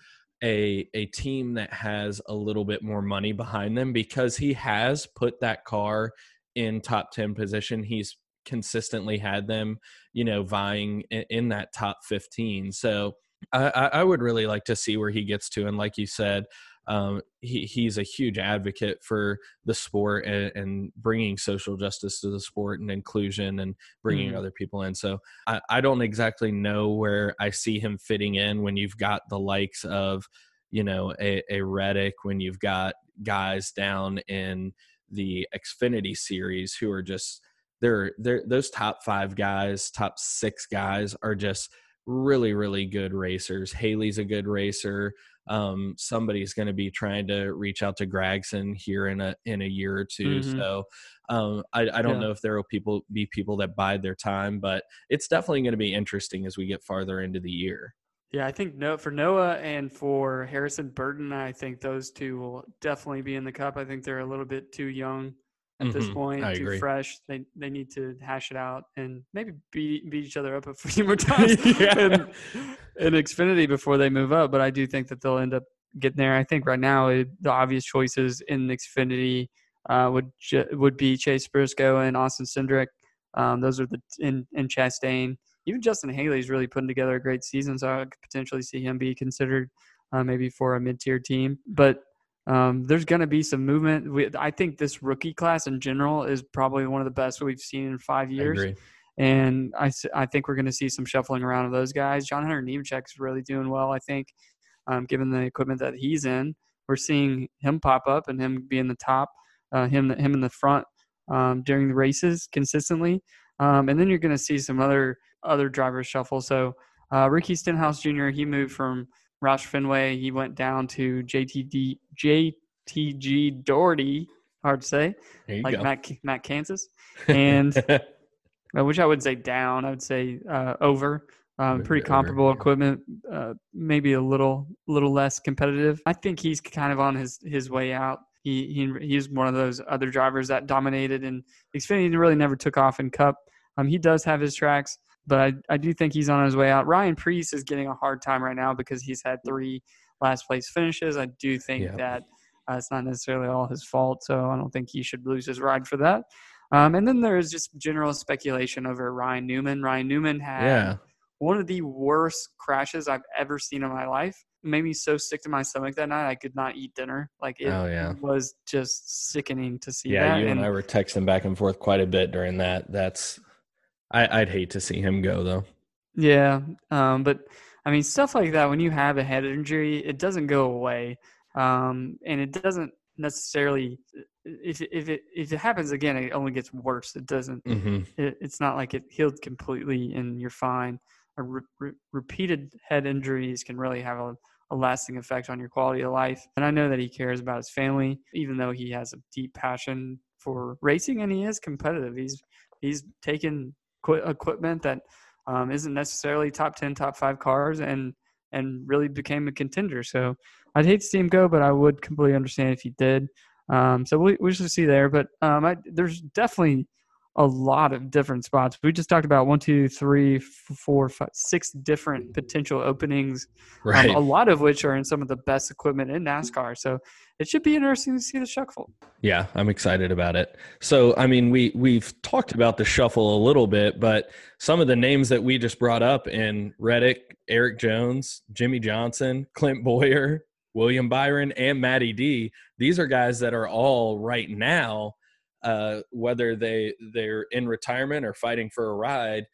a a team that has a little bit more money behind them because he has put that car in top 10 position. He's consistently had them you know vying in, in that top 15 so I, I would really like to see where he gets to. And like you said um, he, he's a huge advocate for the sport and, and, bringing social justice to the sport and inclusion and bringing mm. other people in. So I, I don't exactly know where I see him fitting in when you've got the likes of, you know, a, a Reddick, when you've got guys down in the Xfinity series who are just they're they're those top five guys, top six guys are just really really good racers. Haley's a good racer um, somebody's going to be trying to reach out to Gragson here in a in a year or 2 mm-hmm. So um, I, I, don't yeah. know if there will people be people that bide their time, but it's definitely going to be interesting as we get farther into the year. Yeah, I think no for Noah and for Harrison Burton, I think those two will definitely be in the cup. I think they're a little bit too young at mm-hmm. this point, I too agree. fresh. They they need to hash it out and maybe beat beat each other up a few more times yeah. in, in Xfinity before they move up. But I do think that they'll end up getting there. I think right now it, the obvious choices in Xfinity uh, would would be Chase Briscoe and Austin Cindric. Um, those are the in in Chastain. Even Justin Haley is really putting together a great season, so I could potentially see him be considered uh, maybe for a mid tier team. But um, there's going to be some movement. We, I think this rookie class in general is probably one of the best we've seen in five years. I and I, I think we're going to see some shuffling around of those guys. John Hunter Nemechek is really doing well, I think, um, given the equipment that he's in. We're seeing him pop up and him be in the top, uh, him him in the front um, during the races consistently. Um, and then you're going to see some other other drivers shuffle. So uh, Ricky Stenhouse Jr. he moved from Roush Fenway. He went down to JTD JTG Daugherty. Hard to say, like go. Matt Matt Kansas, and which I would say down. I would say uh, over. Um, pretty comparable equipment, uh, maybe a little little less competitive. I think he's kind of on his his way out. He he he's one of those other drivers that dominated and Xfinity really never took off in Cup. Um, he does have his tracks but I, I do think he's on his way out. Ryan Preece is getting a hard time right now because he's had three last place finishes. I do think yeah. that uh, it's not necessarily all his fault, so I don't think he should lose his ride for that. Um, and then there is just general speculation over Ryan Newman. Ryan Newman had yeah. one of the worst crashes I've ever seen in my life. It made me so sick to my stomach that night I could not eat dinner. Like it oh, yeah. was just sickening to see. Yeah, that. you and, and I were texting back and forth quite a bit during that. That's I, would hate to see him go though. Yeah, um, but I mean stuff like that. When you have a head injury, it doesn't go away, um, and it doesn't necessarily. If if it if it happens again, it only gets worse. It doesn't. Mm-hmm. It, it's not like it healed completely and you're fine. Re- re- repeated head injuries can really have a, a lasting effect on your quality of life. And I know that he cares about his family, even though he has a deep passion for racing and he is competitive. He's he's taken equipment that um, not necessarily top 10 top 5 cars and and really became a contender. So i'd hate to see him go but i would completely understand if he did. Um, so we, we should see there but um, I, there's definitely a lot of different spots. We just talked about one, two, three, four, five, six different potential openings, um, right. um, a lot of which are in some of the best equipment in NASCAR. So it should be interesting to see the shuffle. Yeah, I'm excited about it. So, I mean, we we've talked about the shuffle a little bit, but some of the names that we just brought up in Reddick, Erik Jones, Jimmie Johnson, Clint Bowyer, William Byron, and Matty D. These are guys that are all right now uh, whether they they're in retirement or fighting for a ride,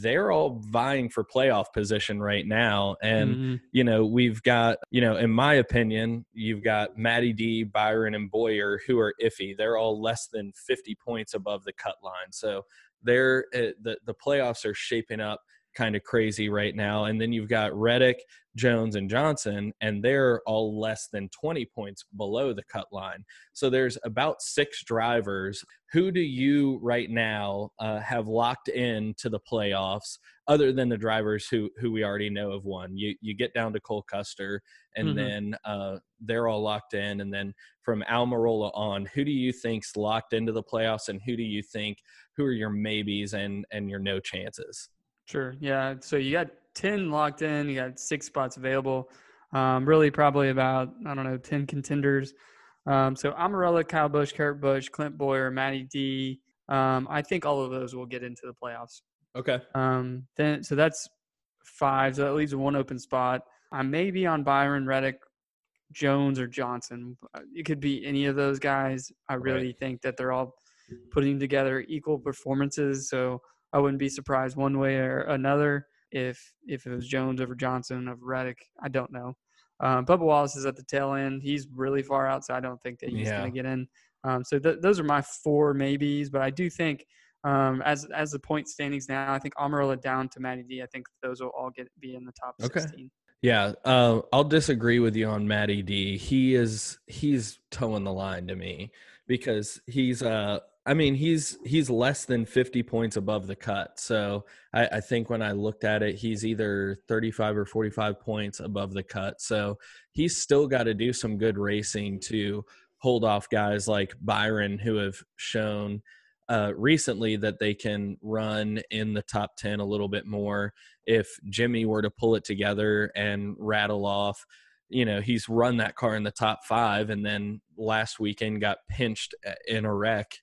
they're all vying for playoff position right now. And, Mhm. you know, we've got, you know, in my opinion, you've got Matty D, Byron, and Bowyer who are iffy. They're all less than 50 points above the cut line. So they're, uh, the, the playoffs are shaping up kind of crazy right now. And then you've got Reddick, Jones, and Johnson, and they're all less than 20 points below the cut line. So there's about six drivers. Who do you right now uh, have locked in to the playoffs, other than the drivers who who we already know have won? You you get down to Cole Custer, and Mhm. then uh, they're all locked in. And then from Almirola on, who do you think's locked into the playoffs, and who do you think who are your maybes and and your no chances? Sure. Yeah. So you got 10 locked in, you got six spots available. Um, really, probably about, I don't know, 10 contenders. Um, so Almirola, Kyle Busch, Kurt Busch, Clint Bowyer, Matty D. Um, I think all of those will get into the playoffs. Okay. Um, then, so that's five. So that leaves one open spot. I may be on Byron, Reddick, Jones, or Johnson. Uh, It could be any of those guys. I Right. really think that they're all putting together equal performances. So I wouldn't be surprised one way or another if if it was Jones over Johnson over Reddick. I don't know. Um, Bubba Wallace is at the tail end. He's really far out, so I don't think that he's Yeah. going to get in. Um, so th- those are my four maybes, but I do think um, as as the point standings now, I think Almirola down to Matty D. I think those will all get be in the top Okay. 16. Yeah, uh, I'll disagree with you on Matty D. He is he's towing the line to me because he's uh I mean he's he's less than fifty points above the cut. So I, I think when I looked at it, he's either thirty five or forty five points above the cut. So he's still got to do some good racing to hold off guys like Byron who have shown uh, recently that they can run in the top 10 a little bit more if Jimmie were to pull it together and rattle off, you know, he's run that car in the top five and then last weekend got pinched uh, in a wreck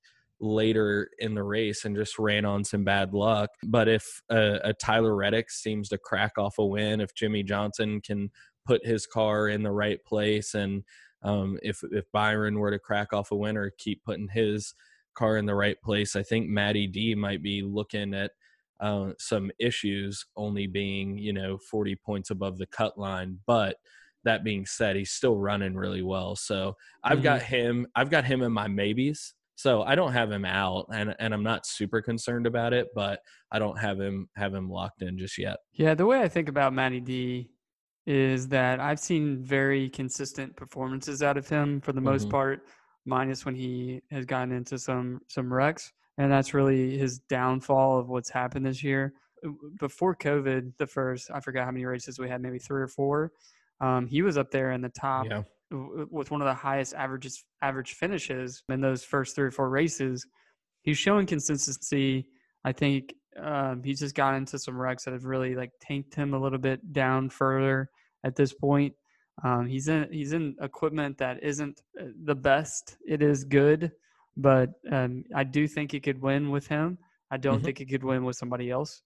later in the race and just ran on some bad luck. But if a, a Tyler Reddick seems to crack off a win, if Jimmie Johnson can put his car in the right place and um, if if Byron were to crack off a win or keep putting his car in the right place, I think Matty D might be looking at uh, some issues only being you know 40 points above the cut line. But that being said he's still running really well. So i've got him i've got him in my maybes so i don't have him out and and i'm not super concerned about it but i don't have him have him locked in just yet Yeah, the way I think about Matty D is that I've seen very consistent performances out of him for the most Mhm. part, minus when he has gotten into some some wrecks, and that's really his downfall of what's happened this year. Before COVID, the first I forgot how many races we had, maybe three or four. Um, he was up there in the top yeah with one of the highest averages average finishes in those first three or four races. He's showing consistency. I think um, he's just got into some wrecks that have really like tanked him a little bit down further at this point. Um, he's in he's in equipment that isn't uh, the best. It is good, but um, I do think he could win with him. I don't Mhm. think he could win with somebody else.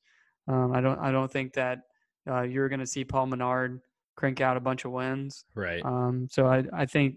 Um, I don't I don't think that uh, you're going to see Paul Menard crank out a bunch of wins. right Um, so I, I think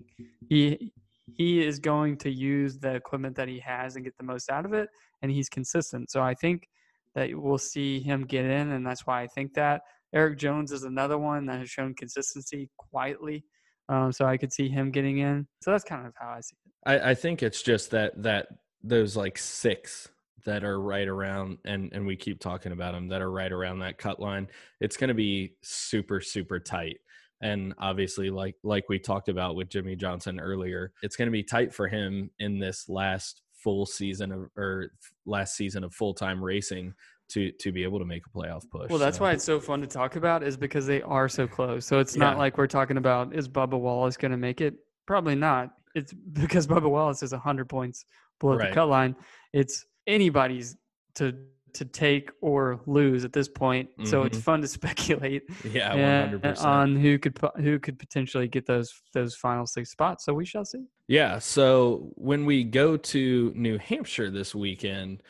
he he is going to use the equipment that he has and get the most out of it, and he's consistent. So I think that we'll see him get in, and that's why I think that Erik Jones is another one that has shown consistency quietly. Um, so I could see him getting in. So that's kind of how I see it. I, I think it's just that that those like six that are right around and and we keep talking about them that are right around that cut line it's going to be super super tight and obviously like like we talked about with jimmie johnson earlier it's going to be tight for him in this last full season of or last season of full-time racing to to be able to make a playoff push Well, that's So, why it's so fun to talk about is because they are so close. So it's not like we're talking about is Bubba Wallace going to make it? Probably not. It's because Bubba Wallace is 100 points below Right. the cut line. It's anybody's to to take or lose at this point. So it's Mhm. fun to speculate yeah uh, 100% on who could who could potentially get those those final six spots. So we shall see. Yeah. So when we go to New Hampshire this weekend,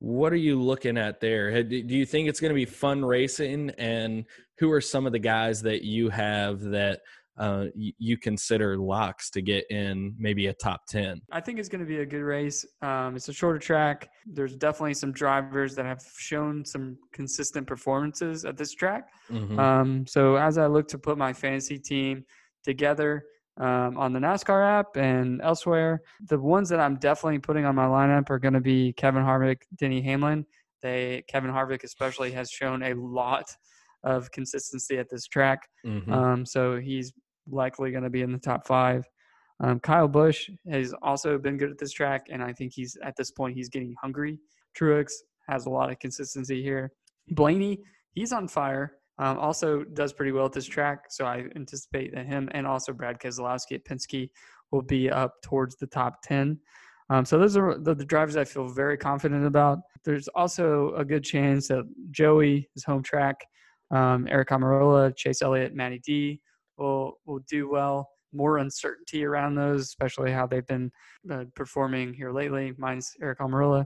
what are you looking at there? Do you think it's going to be fun racing? And who are some of the guys that you have that uh, y- you consider locks to get in maybe a top 10? I think it's going to be a good race. Um, it's a shorter track. There's definitely some drivers that have shown some consistent performances at this track. Mm-hmm. Um, so as I look to put my fantasy team together um, on the NASCAR app and elsewhere, the ones that I'm definitely putting on my lineup are going to be Kevin Harvick, Denny Hamlin. They Kevin Harvick especially has shown a lot of consistency at this track. Mm-hmm. Um, so he's likely going to be in the top five. Um, Kyle Busch has also been good at this track, and I think he's at this point he's getting hungry. Truex has a lot of consistency here. Blaney, he's on fire. Um, also does pretty well at this track, so I anticipate that him and also Brad Keselowski at Penske will be up towards the top ten. Um, so those are the, the, drivers I feel very confident about. There's also a good chance that Joey, his home track, um, Aric Almirola, Chase Elliott, Matty D will will do well. More uncertainty around those, especially how they've been uh, performing here lately, minus Aric Almirola.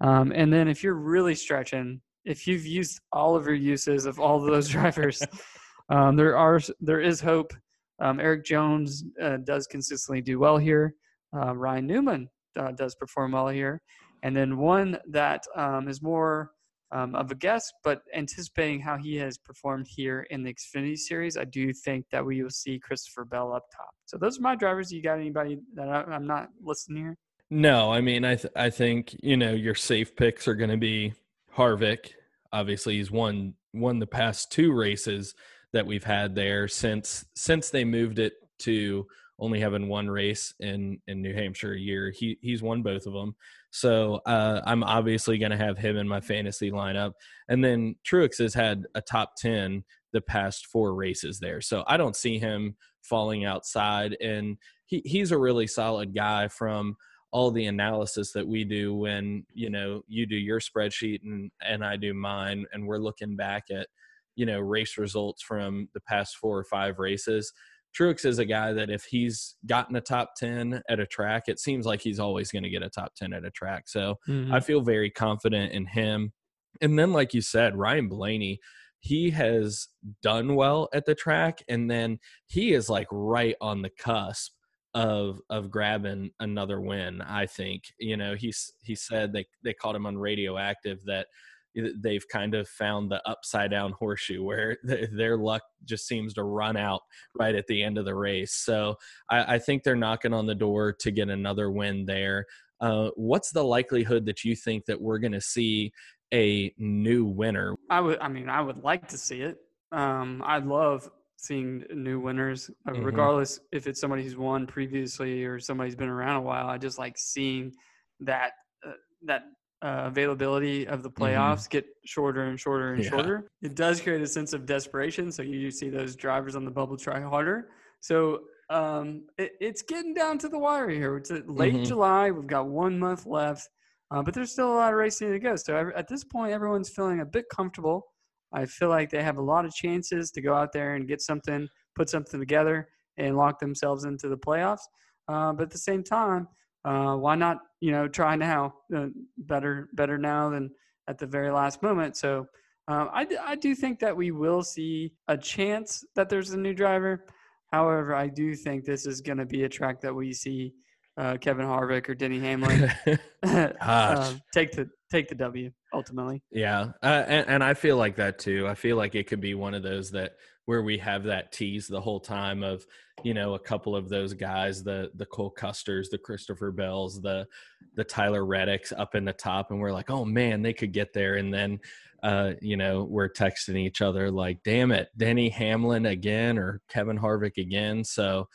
Um, and then if you're really stretching, if you've used all of your uses of all of those drivers, um, there are there is hope. Um, Erik Jones uh, does consistently do well here. Uh, Ryan Newman uh, does perform well here, and then one that um, is more um, of a guest, but anticipating how he has performed here in the Xfinity Series, I do think that we will see Christopher Bell up top. So those are my drivers. You got anybody that I, am not listing here? No, I mean I th- I think you know your safe picks are going to be Harvick. Obviously, he's won won the past two races that we've had there since since they moved it to only having one race in in New Hampshire a year. He he's won both of them. So uh, I'm obviously going to have him in my fantasy lineup. And then Truex has had a top 10 the past four races there. So I don't see him falling outside. And he, he's a really solid guy from all the analysis that we do when, you know, you do your spreadsheet and, and I do mine. And we're looking back at, you know, race results from the past four or five races Truex is a guy that if he's gotten a top 10 at a track, it seems like he's always going to get a top 10 at a track. So mm-hmm. I feel very confident in him. And then, like you said, Ryan Blaney, he has done well at the track. And then he is like right on the cusp of of grabbing another win i think you know he's he said they they called him on radioactive that they've kind of found the upside down horseshoe where their luck just seems to run out right at the end of the race. So I, I think they're knocking on the door to get another win there. Uh, what's the likelihood that you think that we're going to see a new winner? I would. I mean, I would like to see it. Um, I love seeing new winners, uh, mm-hmm. regardless if it's somebody who's won previously or somebody's been around a while. I just like seeing that uh, that uh, availability of the mm-hmm. playoffs mm-hmm. get shorter and shorter and yeah. shorter. It does create a sense of desperation. So you see those drivers on the bubble try harder. So um, it, it's getting down to the wire here. It's late mm-hmm. July. We've got one month left, uh, but there's still a lot of racing to go. So at this point, everyone's feeling a bit comfortable. I feel like they have a lot of chances to go out there and get something, put something together, and lock themselves into the playoffs. Uh, but at the same time, uh, why not you know try now uh, better better now than at the very last moment? So um, I, I do think that we will see a chance that there's a new driver. However i do think this is going to be a track that we see uh, kevin harvick or denny hamlin uh, take the take the w ultimately. Yeah uh, and, and i feel like that too. I feel like it could be one of those that where we have that tease the whole time of you know a couple of those guys the the Cole Custers the Christopher Bells the the Tyler Reddicks up in the top and we're like oh man they could get there. And then uh you know we're texting each other like damn it Denny Hamlin again or Kevin Harvick again. So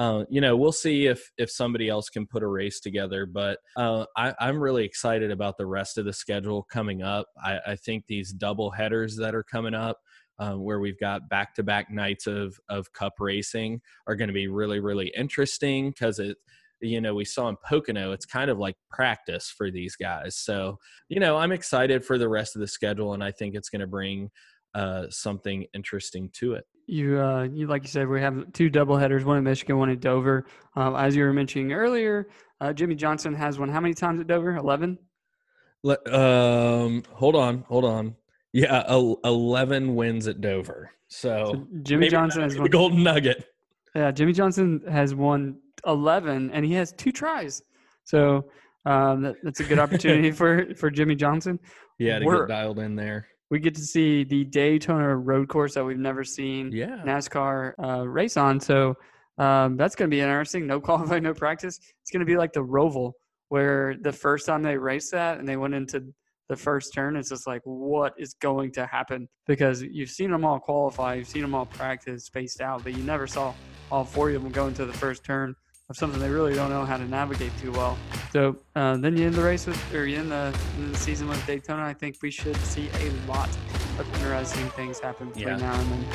uh, you know, we'll see if if somebody else can put a race together. But uh, I, am really excited about the rest of the schedule coming up. I, I think these double headers that are coming up um, where we've got back to back nights of, of cup racing are going to be really, really interesting because it, you know, we saw in Pocono, it's kind of like practice for these guys. So, you know, I'm excited for the rest of the schedule and I think it's going to bring uh, something interesting to it. You, uh, you like you said, we have two double headers, one in Michigan, one in Dover. Uh, as you were mentioning earlier, uh, Jimmie Johnson has one. How many times at Dover? Eleven. um, hold on, hold on. Yeah, eleven wins at Dover. So, so Jimmie Johnson is the golden nugget. Yeah, Jimmie Johnson has won 11 and he has two tries. So um, that, that's a good opportunity for, for Jimmie Johnson. Yeah, to We're, get dialed in there. We get to see the Daytona road course that we've never seen yeah. NASCAR uh, race on. So um, that's going to be interesting. No qualifying, no practice. It's going to be like the Roval, where the first time they raced that and they went into the first turn, it's just like, what is going to happen? Because you've seen them all qualify, you've seen them all practice spaced out, but you never saw all four of them go into the first turn of something they really don't know how to navigate too well. So uh, then you end the race with, or you end the, the season with Daytona. I think we should see a lot of interesting things happen between yeah. now and then.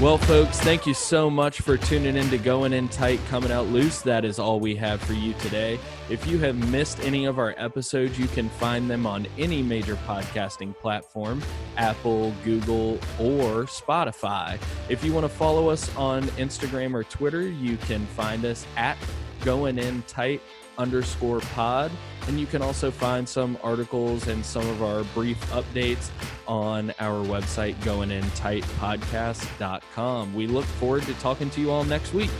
Well, folks, thank you so much for tuning in to Going In Tight, Coming Out Loose. That is all we have for you today. If you have missed any of our episodes, you can find them on any major podcasting platform Apple, Google, or Spotify. If you want to follow us on Instagram or Twitter, you can find us at Going In Tight underscore pod. And you can also find some articles and some of our brief updates on our website, goingintightpodcast.com. We look forward to talking to you all next week.